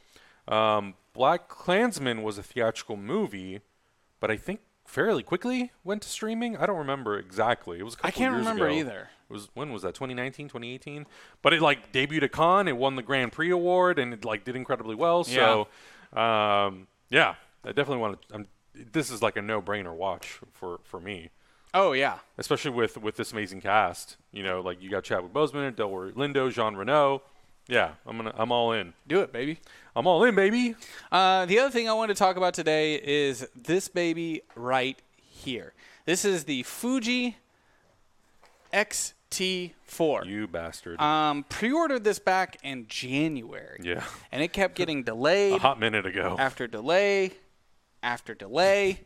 um, Black Klansman was a theatrical movie, but I think fairly quickly went to streaming. I don't remember exactly. It was a couple I can't remember ago. either. It was when was that? 2019, 2018. But it like debuted at Cannes. It won the Grand Prix award and it like did incredibly well. So, um, yeah, I definitely want to. I'm, this is like a no-brainer watch for for me, oh yeah. especially with with this amazing cast. You know, like you got Chadwick Boseman, Delroy Lindo, Jean Reno. Yeah, I'm gonna I'm all in. Do it, baby. I'm all in, baby. Uh, the other thing I want to talk about today is this baby right here. This is the Fuji XT4. You bastard. Um, pre-ordered this back in January. yeah, And it kept *laughs* getting delayed. a hot minute ago. after delay after delay.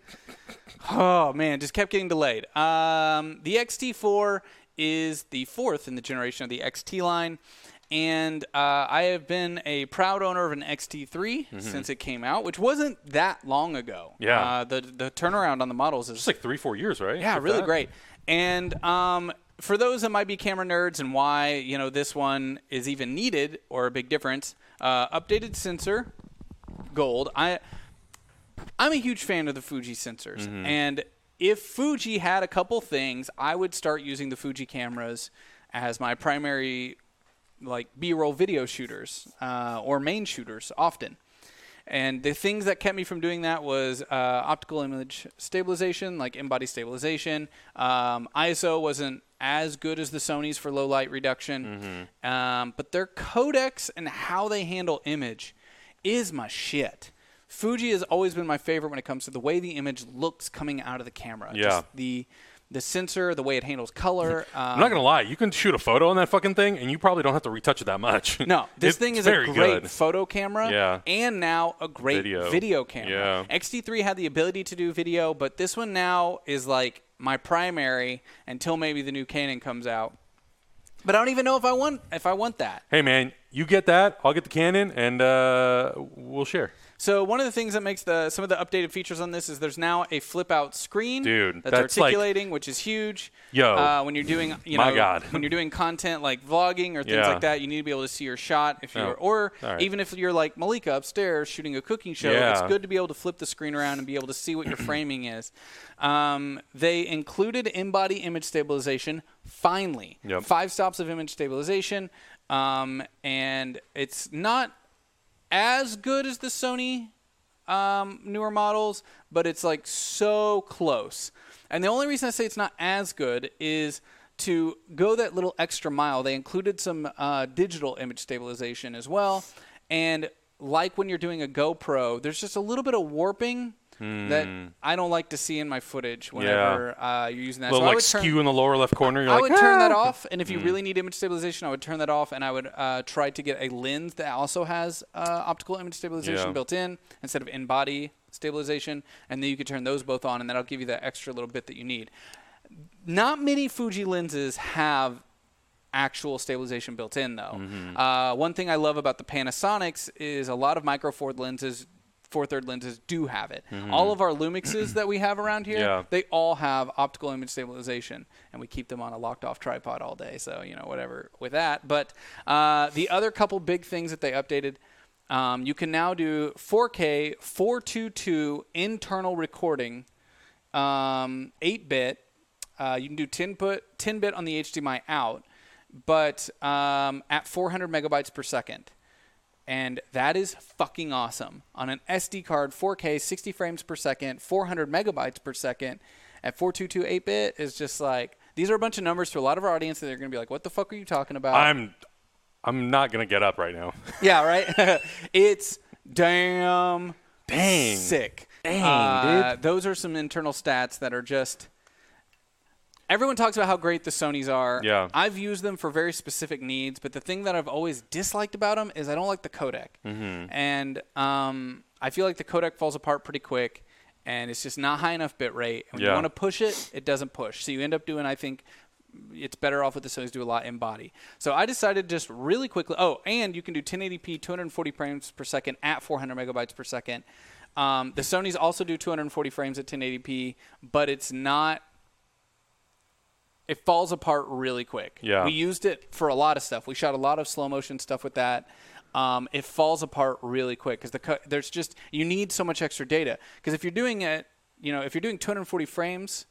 oh man, just kept getting delayed. Um, the XT4 is the fourth in the generation of the XT line. And uh, I have been a proud owner of an XT3 since it came out, which wasn't that long ago. Mm-hmm. Yeah. Uh, the the turnaround on the models is Just like three, four years, right? yeah, really that? great. And um, for those that might be camera nerds and why you know this one is even needed or a big difference, uh, updated sensor, gold. I I'm a huge fan of the Fuji sensors, Mm-hmm. and if Fuji had a couple things, I would start using the Fuji cameras as my primary like B-roll video shooters uh, or main shooters often. And the things that kept me from doing that was uh, optical image stabilization, like in-body stabilization. Um, ISO wasn't as good as the Sony's for low light reduction, um, but their codecs and how they handle image is my shit. Fuji has always been my favorite when it comes to the way the image looks coming out of the camera. Yeah. Just the the sensor, the way it handles color. Um, I'm not gonna lie. You can shoot a photo on that fucking thing, and you probably don't have to retouch it that much. No, *laughs* this thing is a great good. photo camera. Yeah. And now a great Video. video, camera. Yeah. XT3 had the ability to do video, but this one now is like my primary until maybe the new Canon comes out. But I don't even know if I want if I want that. Hey man, you get that. I'll get the Canon, and uh, we'll share. So one of the things that makes the some of the updated features on this is there's now a flip out screen Dude, that's, that's like- articulating, which is huge. Yo. uh, when you're doing you My know God. when you're doing content like vlogging or things Yeah. like that, you need to be able to see your shot. If Oh, you're or all right. even if you're like Malika upstairs shooting a cooking show, Yeah. it's good to be able to flip the screen around and be able to see what your *clears throat* framing is. Um, they included in-body image stabilization. Finally, Yep. five stops of image stabilization, um, and it's not as good as the Sony um, newer models, but it's like so close. And the only reason I say it's not as good is to go that little extra mile. They included some uh, digital image stabilization as well. And like when you're doing a GoPro, there's just a little bit of warping that I don't like to see in my footage whenever uh, you're using that. A little so I like would turn- skew in the lower left corner. You're I like, would turn that "Ah." off, and if you really need image stabilization, I would turn that off, and I would uh, try to get a lens that also has uh, optical image stabilization Yeah. built in instead of in-body stabilization, and then you could turn those both on, and that'll give you that extra little bit that you need. Not many Fuji lenses have actual stabilization built in, though. Mm-hmm. Uh, one thing I love about the Panasonics is a lot of micro four lenses. Four third lenses do have it. All of our Lumixes that we have around here, Mm-hmm. Yeah. they all have optical image stabilization, and we keep them on a locked off tripod all day. So you know whatever with that. But uh, the other couple big things that they updated, um, you can now do 4K 422 internal recording, um, 8 bit. Uh, you can do 10 bit 10 bit on the HDMI out, but um, at 400 megabytes per second and that is fucking awesome. On an SD card, 4K, 60 frames per second, 400 megabytes per second, at 422 8-bit is just like these are a bunch of numbers to a lot of our audience that they're going to be like, "What the fuck are you talking about?" I'm, I'm not gonna get up right now. *laughs* yeah, right. *laughs* it's damn Dang. sick. Dang, Uh, Those are some internal stats that are just. Everyone talks about how great the Sony's are. Yeah. I've used them for very specific needs, but the thing that I've always disliked about them is I don't like the codec. Mm-hmm. And um, I feel like the codec falls apart pretty quick, and it's just not high enough bit rate. And when Yeah. you want to push it, it doesn't push. So you end up doing, I think, it's better off with the Sony's do a lot in body. So I decided just really quickly. Oh, and you can do 1080p, 240 frames per second at 400 megabytes per second. Um, the Sony's also do 240 frames at 1080p, but it's not. It falls apart really quick. Yeah. We used it for a lot of stuff. We shot a lot of slow motion stuff with that. Um, it falls apart really quick because the co- there's just you need so much extra data. Because if you're doing it, you know, if you're doing 240 frames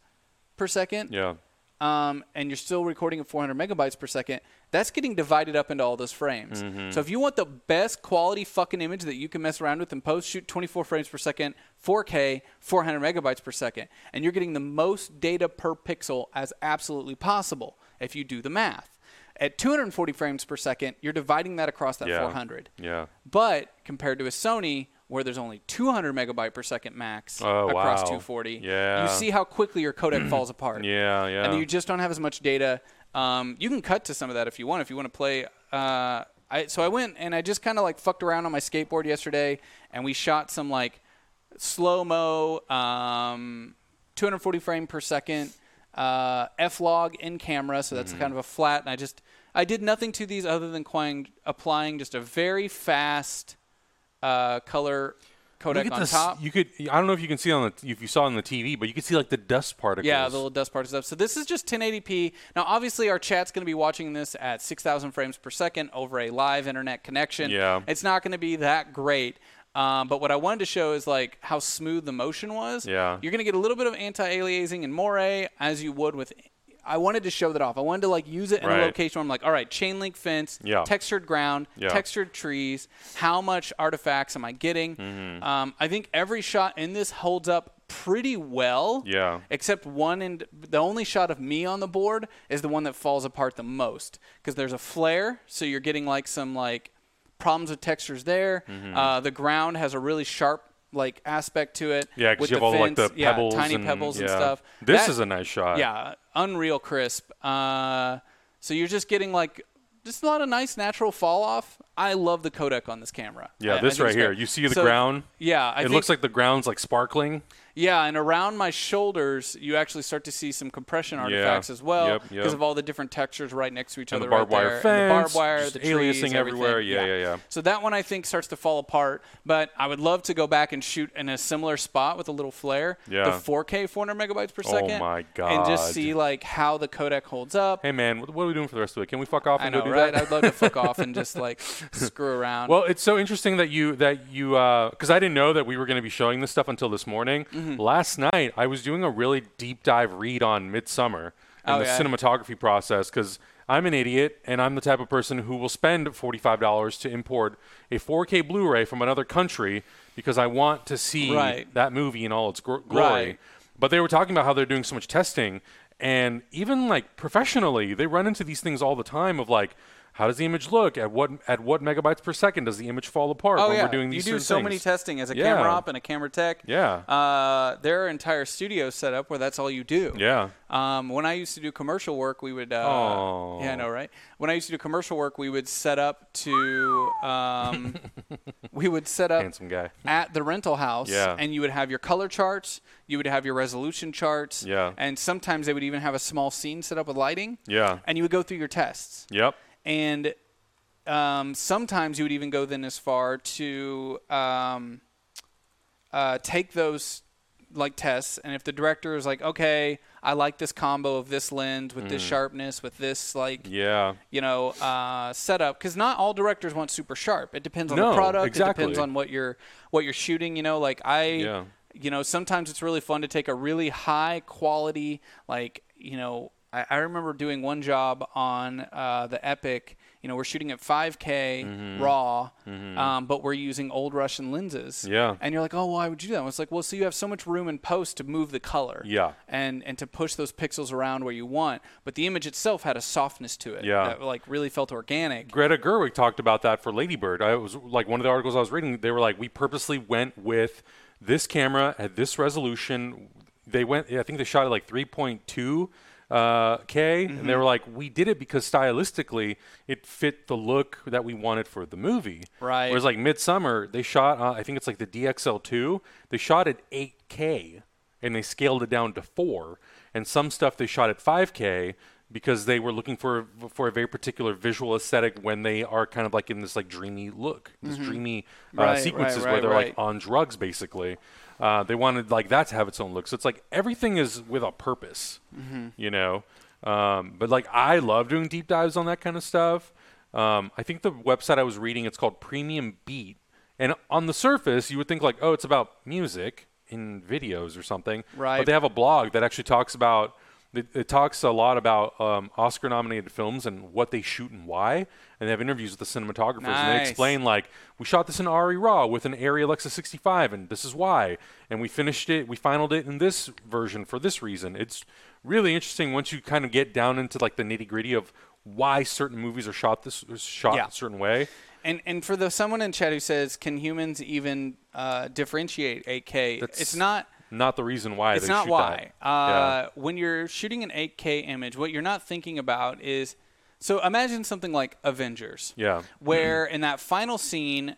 per second, Yeah. Um, and you're still recording at 400 megabytes per second, that's getting divided up into all those frames. Mm-hmm. So if you want the best quality fucking image that you can mess around with in post, shoot 24 frames per second, 4K, 400 megabytes per second, and you're getting the most data per pixel as absolutely possible if you do the math. At 240 frames per second, you're dividing that across that Yeah. 400. Yeah. But compared to a Sony, where there's only 200 megabyte per second max Oh, across wow. 240, Yeah. you see how quickly your codec *clears throat* falls apart Yeah. Yeah. and you just don't have as much data. Um, you can cut to some of that if you want. If you want to play, uh, I so I went and I just kind of like fucked around on my skateboard yesterday, and we shot some like slow mo, um, 240 frame per second, uh, f log in camera. So Mm-hmm. that's kind of a flat. And I just I did nothing to these other than applying, applying just a very fast uh, color codec on this. top. You could. I don't know if you can see on the if you saw on the TV, but you can see like the dust particles. Yeah, the little dust particles stuff. So this is just 1080p. Now, obviously, our chat's going to be watching this at 6,000 frames per second over a live internet connection. Yeah. It's not going to be that great. Um, but what I wanted to show is like how smooth the motion was. Yeah. You're going to get a little bit of anti-aliasing in moiré as you would with. I wanted to show that off. I wanted to like use it in Right. a location where I'm like, all right, chain link fence, Yeah. textured ground, Yeah. textured trees. How much artifacts am I getting? Mm-hmm. Um, I think every shot in this holds up pretty well Yeah. except one and the only shot of me on the board is the one that falls apart the most because there's a flare so you're getting like some like problems with textures there Mm-hmm. uh, the ground has a really sharp like aspect to it. Yeah, 'cause with you have the all like, the yeah, tiny and- pebbles and yeah. stuff. This That- is a nice shot. Yeah, unreal crisp. Uh, so you're just getting like just a lot of nice natural fall off. I love the codec on this camera. Yeah, I- I this think right here. great. You see the So, ground? Yeah, I it think- looks like the ground's like sparkling. yeah, and around my shoulders, you actually start to see some compression artifacts as well because yep. of all the different textures right next to each And the barbed right wire there. And the barbed fence, wire, the trees, aliasing everywhere. everything. Yeah, yeah, yeah. So that one I think starts to fall apart, but I would love to go back and shoot in a similar spot with a little flare. Yeah. The 4K 400 megabytes per second. Oh second. my And just see like how the codec holds up. Hey man, what are we doing for the rest of the week? Can we fuck off I and know, go do right? that? I'd love to fuck off and *laughs* just like screw around. Well, it's so interesting that you that you because I didn't know that we were going to be showing this stuff until this morning. Mm-hmm. Last night, I was doing a really deep dive read on Midsommar and Oh, the yeah? cinematography process because I'm an idiot and I'm the type of person who will spend forty five dollars to import a 4K Blu-ray from another country because I want to see Right. that movie in all its gr- glory. Right. But they were talking about how they're doing so much testing, and even like professionally, they run into these things all the time of like. How does the image look? At what at what megabytes per second does the image fall apart Oh when yeah, we're doing you do so many testing as a Yeah. camera op and a camera tech. Yeah. Uh, there are entire studios set up where that's all you do. Yeah. Um, when I used to do commercial work, we would. Uh, Oh. Yeah, I know, right? When I used to do commercial work, we would set up to. Um, *laughs* we would set up Handsome guy. at the rental house, Yeah. and you would have your color charts, you would have your resolution charts, Yeah. and sometimes they would even have a small scene set up with lighting, Yeah. and you would go through your tests. Yep. And um, sometimes you would even go then as far to um, uh, take those like tests, and if the director is like, okay, I like this combo of this lens with this sharpness, with this like Mm. Yeah. you know uh, setup, because not all directors want super sharp. It depends on No, the product. exactly. It depends on what you're what you're shooting. You know, like I. Yeah. You know, sometimes it's really fun to take a really high quality, like, you know, I, I remember doing one job on uh, the Epic. You know, we're shooting at 5K Mm-hmm. raw, um, but we're using old Russian lenses. Yeah. And you're like, oh, why would you do that? And it's like, well, so you have so much room in post to move the color. Yeah. And and to push those pixels around where you want, but the image itself had a softness to it. Yeah. That like really felt organic. Greta Gerwig talked about that for Ladybird. I was like one of the articles I was reading. They were like, we purposely went with this camera at this resolution. They went. I think they shot at like 3.2 uh, k, and Mm-hmm. they were like, we did it because stylistically it fit the look that we wanted for the movie. Right. Whereas like Midsommar, they shot. Uh, I think it's like the DXL2. They shot at 8K, and they scaled it down to four. And some stuff they shot at 5K because they were looking for for a very particular visual aesthetic when they are kind of like in this like dreamy look, this dreamy uh, Mm-hmm. Right, sequences right, where they're right. like on drugs basically. Uh, they wanted like that to have its own look. So it's like everything is with a purpose, Mm-hmm. you know. Um, but like I love doing deep dives on that kind of stuff. Um, I think the website I was reading it's called Premium Beat, and on the surface you would think like oh it's about music in videos or something. Right. But they have a blog that actually talks about it, it talks a lot about um, Oscar nominated films and what they shoot and why. And they have interviews with the cinematographers and they explain like we shot this in ARRIRAW with an Arri Alexa 65 and this is why. And we finished it, we finaled it in this version for this reason. It's really interesting once you kind of get down into like the nitty gritty of why certain movies are shot this shot Yeah. a certain way. And and for the someone in chat who says, can humans even uh, differentiate 8K? That's it's not. Not the reason why It's they not shoot why. that. Uh, When you're shooting an 8K image, what you're not thinking about is. So imagine something like Avengers. Yeah. Where in that final scene,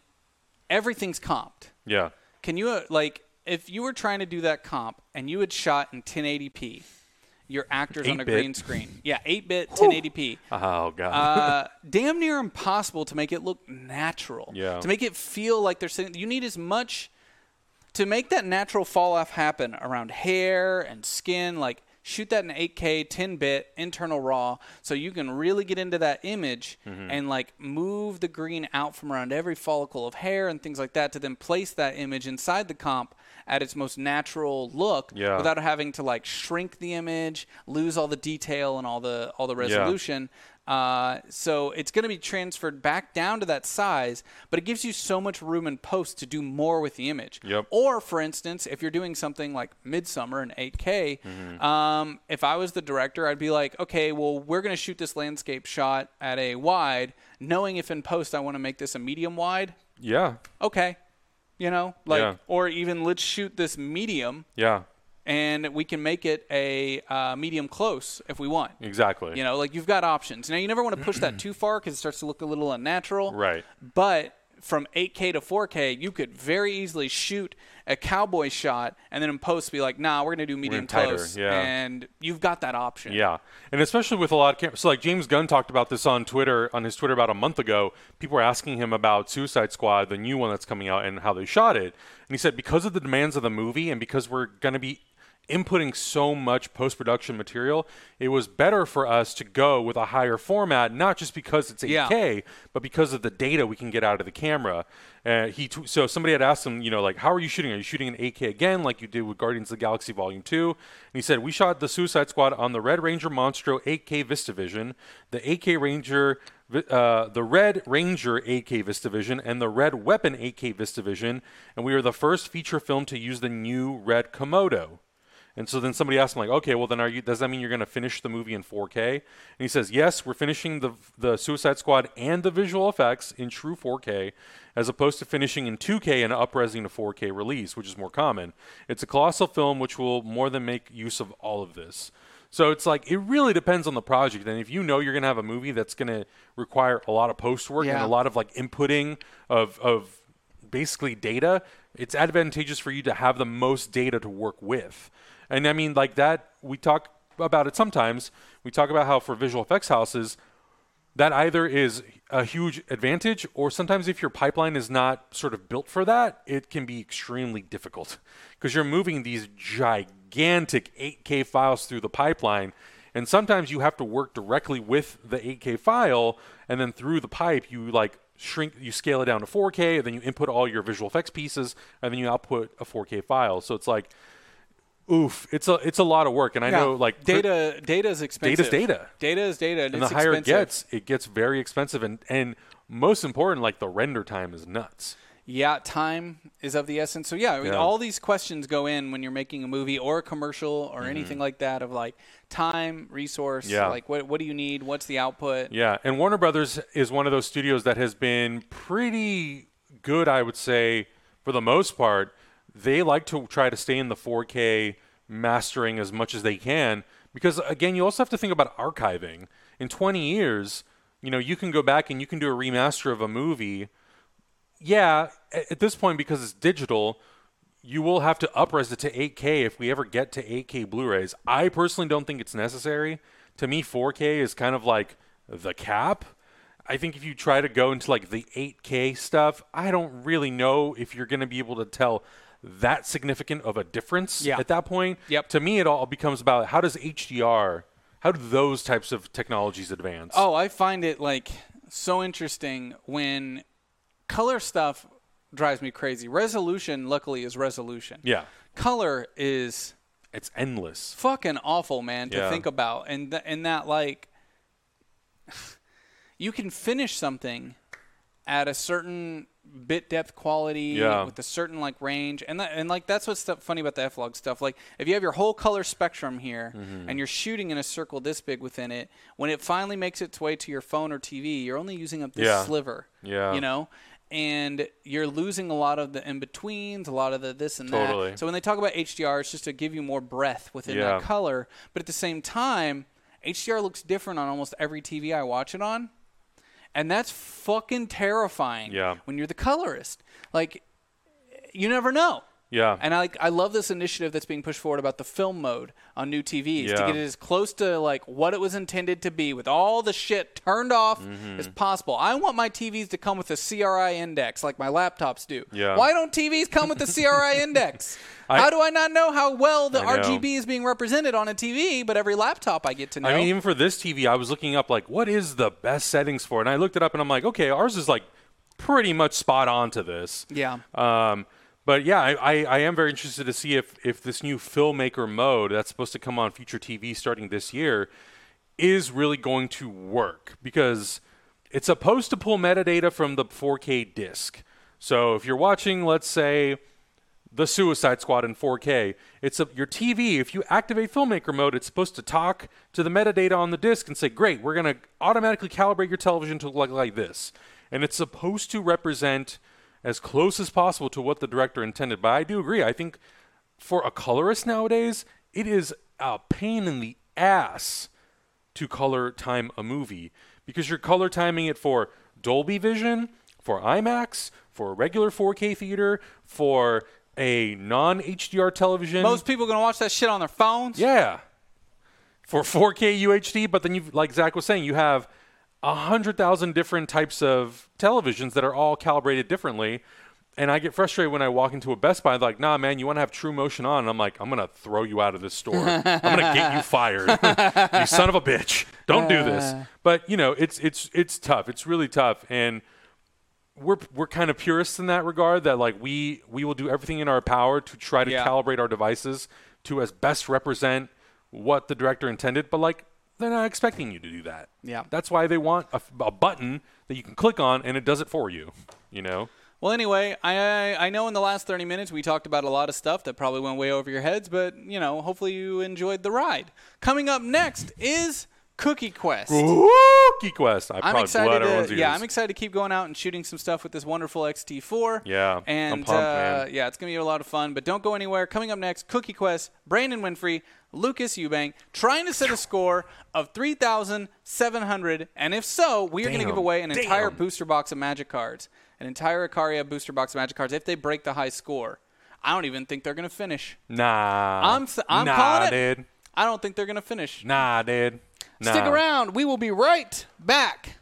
everything's comped. Yeah. Can you uh, like if you were trying to do that comp and you had shot in 1080p, your actors on a 8-bit. green screen, yeah, 8-bit 1080p, Oh god. uh, damn near impossible to make it look natural. Yeah. To make it feel like they're sitting. You need as much to make that natural fall off happen around hair and skin. Like shoot that in 8K, 10 bit, internal raw, so you can really get into that image Mm-hmm. and like move the green out from around every follicle of hair and things like that to then place that image inside the comp at its most natural look Yeah. without having to like shrink the image, lose all the detail and all the all the resolution. Uh, so it's going to be transferred back down to that size, but it gives you so much room in post to do more with the image. Yep. Or, for instance, if you're doing something like Midsommar in 8K, Mm-hmm. um, if I was the director, I'd be like, okay, well, we're going to shoot this landscape shot at a wide, knowing if in post I want to make this a medium wide. yeah. Okay. You know, like, Yeah. or even let's shoot this medium Yeah, and we can make it a uh, medium close if we want. exactly. You know, like you've got options. Now you never want to push that *clears throat* too far because it starts to look a little unnatural. Right. But from 8K to 4K, you could very easily shoot a cowboy shot and then in post be like, nah, we're gonna do medium tighter, close, yeah. and you've got that option. Yeah, and especially with a lot of cameras. So, like James Gunn talked about this on Twitter, on his Twitter about a month ago. People were asking him about Suicide Squad, the new one that's coming out, and how they shot it. And he said because of the demands of the movie and because we're going to be inputting so much post-production material, it was better for us to go with a higher format, not just because it's 8K, Yeah. but because of the data we can get out of the camera. Uh, he t- so somebody had asked him, you know, like, how are you shooting? Are you shooting in 8K again, like you did with Guardians of the Galaxy Volume Two? And he said we shot the Suicide Squad on the Red Ranger Monstro 8K VistaVision, the 8K Ranger. Uh, the Red Ranger 8K VistaVision and the Red Weapon 8K VistaVision, and we were the first feature film to use the new Red Komodo. And so then somebody asked him like, okay, well then are you? Does that mean you're going to finish the movie in 4K? And he says, yes, we're finishing the the Suicide Squad and the visual effects in true 4K, as opposed to finishing in 2K and upresing to 4K release, which is more common. It's a colossal film which will more than make use of all of this. So it's like it really depends on the project, and if you know you're going to have a movie that's going to require a lot of post work and a lot of like inputting of of basically data, it's advantageous for you to have the most data to work with. And I mean, like that, we talk about it sometimes. We talk about how for visual effects houses, that either is a huge advantage, or sometimes if your pipeline is not sort of built for that, it can be extremely difficult *laughs* because you're moving these gigantic 8K files through the pipeline. And sometimes you have to work directly with the 8K file, and then through the pipe, you like shrink, you scale it down to 4K, and then you input all your visual effects pieces, and then you output a 4K file. So it's like, oof, it's a it's a lot of work. And I Yeah. know like data data is expensive. Data is data. Data is data, and, and the higher expensive. it gets, it gets very expensive, and and most important, like the render time is nuts. Yeah, time is of the essence. So yeah, I mean, Yeah. all these questions go in when you're making a movie or a commercial or Mm-hmm. anything like that of like time, resource, Yeah. like what what do you need? What's the output? Yeah, and Warner Brothers is one of those studios that has been pretty good, I would say, for the most part. They like to try to stay in the 4K mastering as much as they can because again, you also have to think about archiving. In 20 years, you know, you can go back and you can do a remaster of a movie. Yeah, at this point because it's digital, you will have to upres it to 8K if we ever get to 8K Blu-rays. I personally don't think it's necessary. To me, 4K is kind of like the cap. I think if you try to go into like the 8K stuff, I don't really know if you're going to be able to tell that significant of a difference Yeah. at that point. Yep. To me, it all becomes about how does HDR, how do those types of technologies advance? Oh, I find it like so interesting when color stuff drives me crazy. Resolution, luckily, is resolution. yeah, Color is it's endless. fucking awful, man, to Yeah. think about, and th- and that like *sighs* you can finish something at a certain bit depth quality Yeah. with a certain like range and that, and like that's what's stuff funny about the f-log stuff like if you have your whole color spectrum here Mm-hmm. and you're shooting in a circle this big within it when it finally makes its way to your phone or tv you're only using up this Yeah. sliver Yeah. you know and you're losing a lot of the in-betweens a lot of the this and Totally. that so when they talk about hdr it's just to give you more breadth within Yeah. that color but at the same time hdr looks different on almost every tv i watch it on and that's fucking terrifying Yeah. when you're the colorist like you never know Yeah. and I like I love this initiative that's being pushed forward about the film mode on new TVs to get it as close to like what it was intended to be with all the shit turned off Mm-hmm. as possible. I want my TVs to come with a CRI index like my laptops do. Yeah. Why don't TVs come with a CRI *laughs* index? I- How do I not know how well the RGB is being represented on a TV, but every laptop I get to know? I mean, even for this TV, I was looking up like what is the best settings for, it? and I looked it up, and I'm like, okay, ours is like pretty much spot on to this. yeah. Um, but yeah, I, I, I am very interested to see if if this new filmmaker mode that's supposed to come on future TV starting this year is really going to work because it's supposed to pull metadata from the 4K disc. So if you're watching, let's say, the Suicide Squad in 4K. It's a, your TV. If you activate filmmaker mode, it's supposed to talk to the metadata on the disc and say, "Great, we're going to automatically calibrate your television to look like this." And it's supposed to represent as close as possible to what the director intended. But I do agree. I think for a colorist nowadays, it is a pain in the ass to color time a movie because you're color timing it for Dolby Vision, for IMAX, for a regular 4K theater, for a non HDR television. Most people are gonna watch that shit on their phones. Yeah. For 4K UHD, but then you like Zach was saying, you have a hundred thousand different types of televisions that are all calibrated differently. And I get frustrated when I walk into a Best Buy, like, nah, man, you want to have True Motion on? And I'm like, I'm gonna throw you out of this store. I'm gonna get you fired, you son of a bitch. Don't do this. *laughs* But you know, it's it's it's tough. It's really tough, and we're we're kind of purists in that regard. That like we we will do everything in our power to try to Yeah. calibrate our devices to as best represent what the director intended. But like they're not expecting you to do that. Yeah. that's why they want a, a button that you can click on and it does it for you. You know. Well, anyway, I I know in the last 30 minutes we talked about a lot of stuff that probably went way over your heads, but you know, hopefully you enjoyed the ride. Coming up next is Cookie Quest. Cookie Quest. I I'm excited to ears. yeah, I'm excited to keep going out and shooting some stuff with this wonderful XT4. Yeah, and pumped, uh, yeah, it's gonna be a lot of fun. But don't go anywhere. Coming up next, Cookie Quest, Brandon Winfrey, Lucas Eubank, trying to set a score of 3,700, and if so, we are gonna give away an entire booster box of Magic cards, an entire Ikoria booster box of Magic cards. If they break the high score, I don't even think they're gonna finish. Nah. I'm I'm nah, calling it. dude. I don't think they're gonna finish. Nah, dude. Stick around. We will be right back.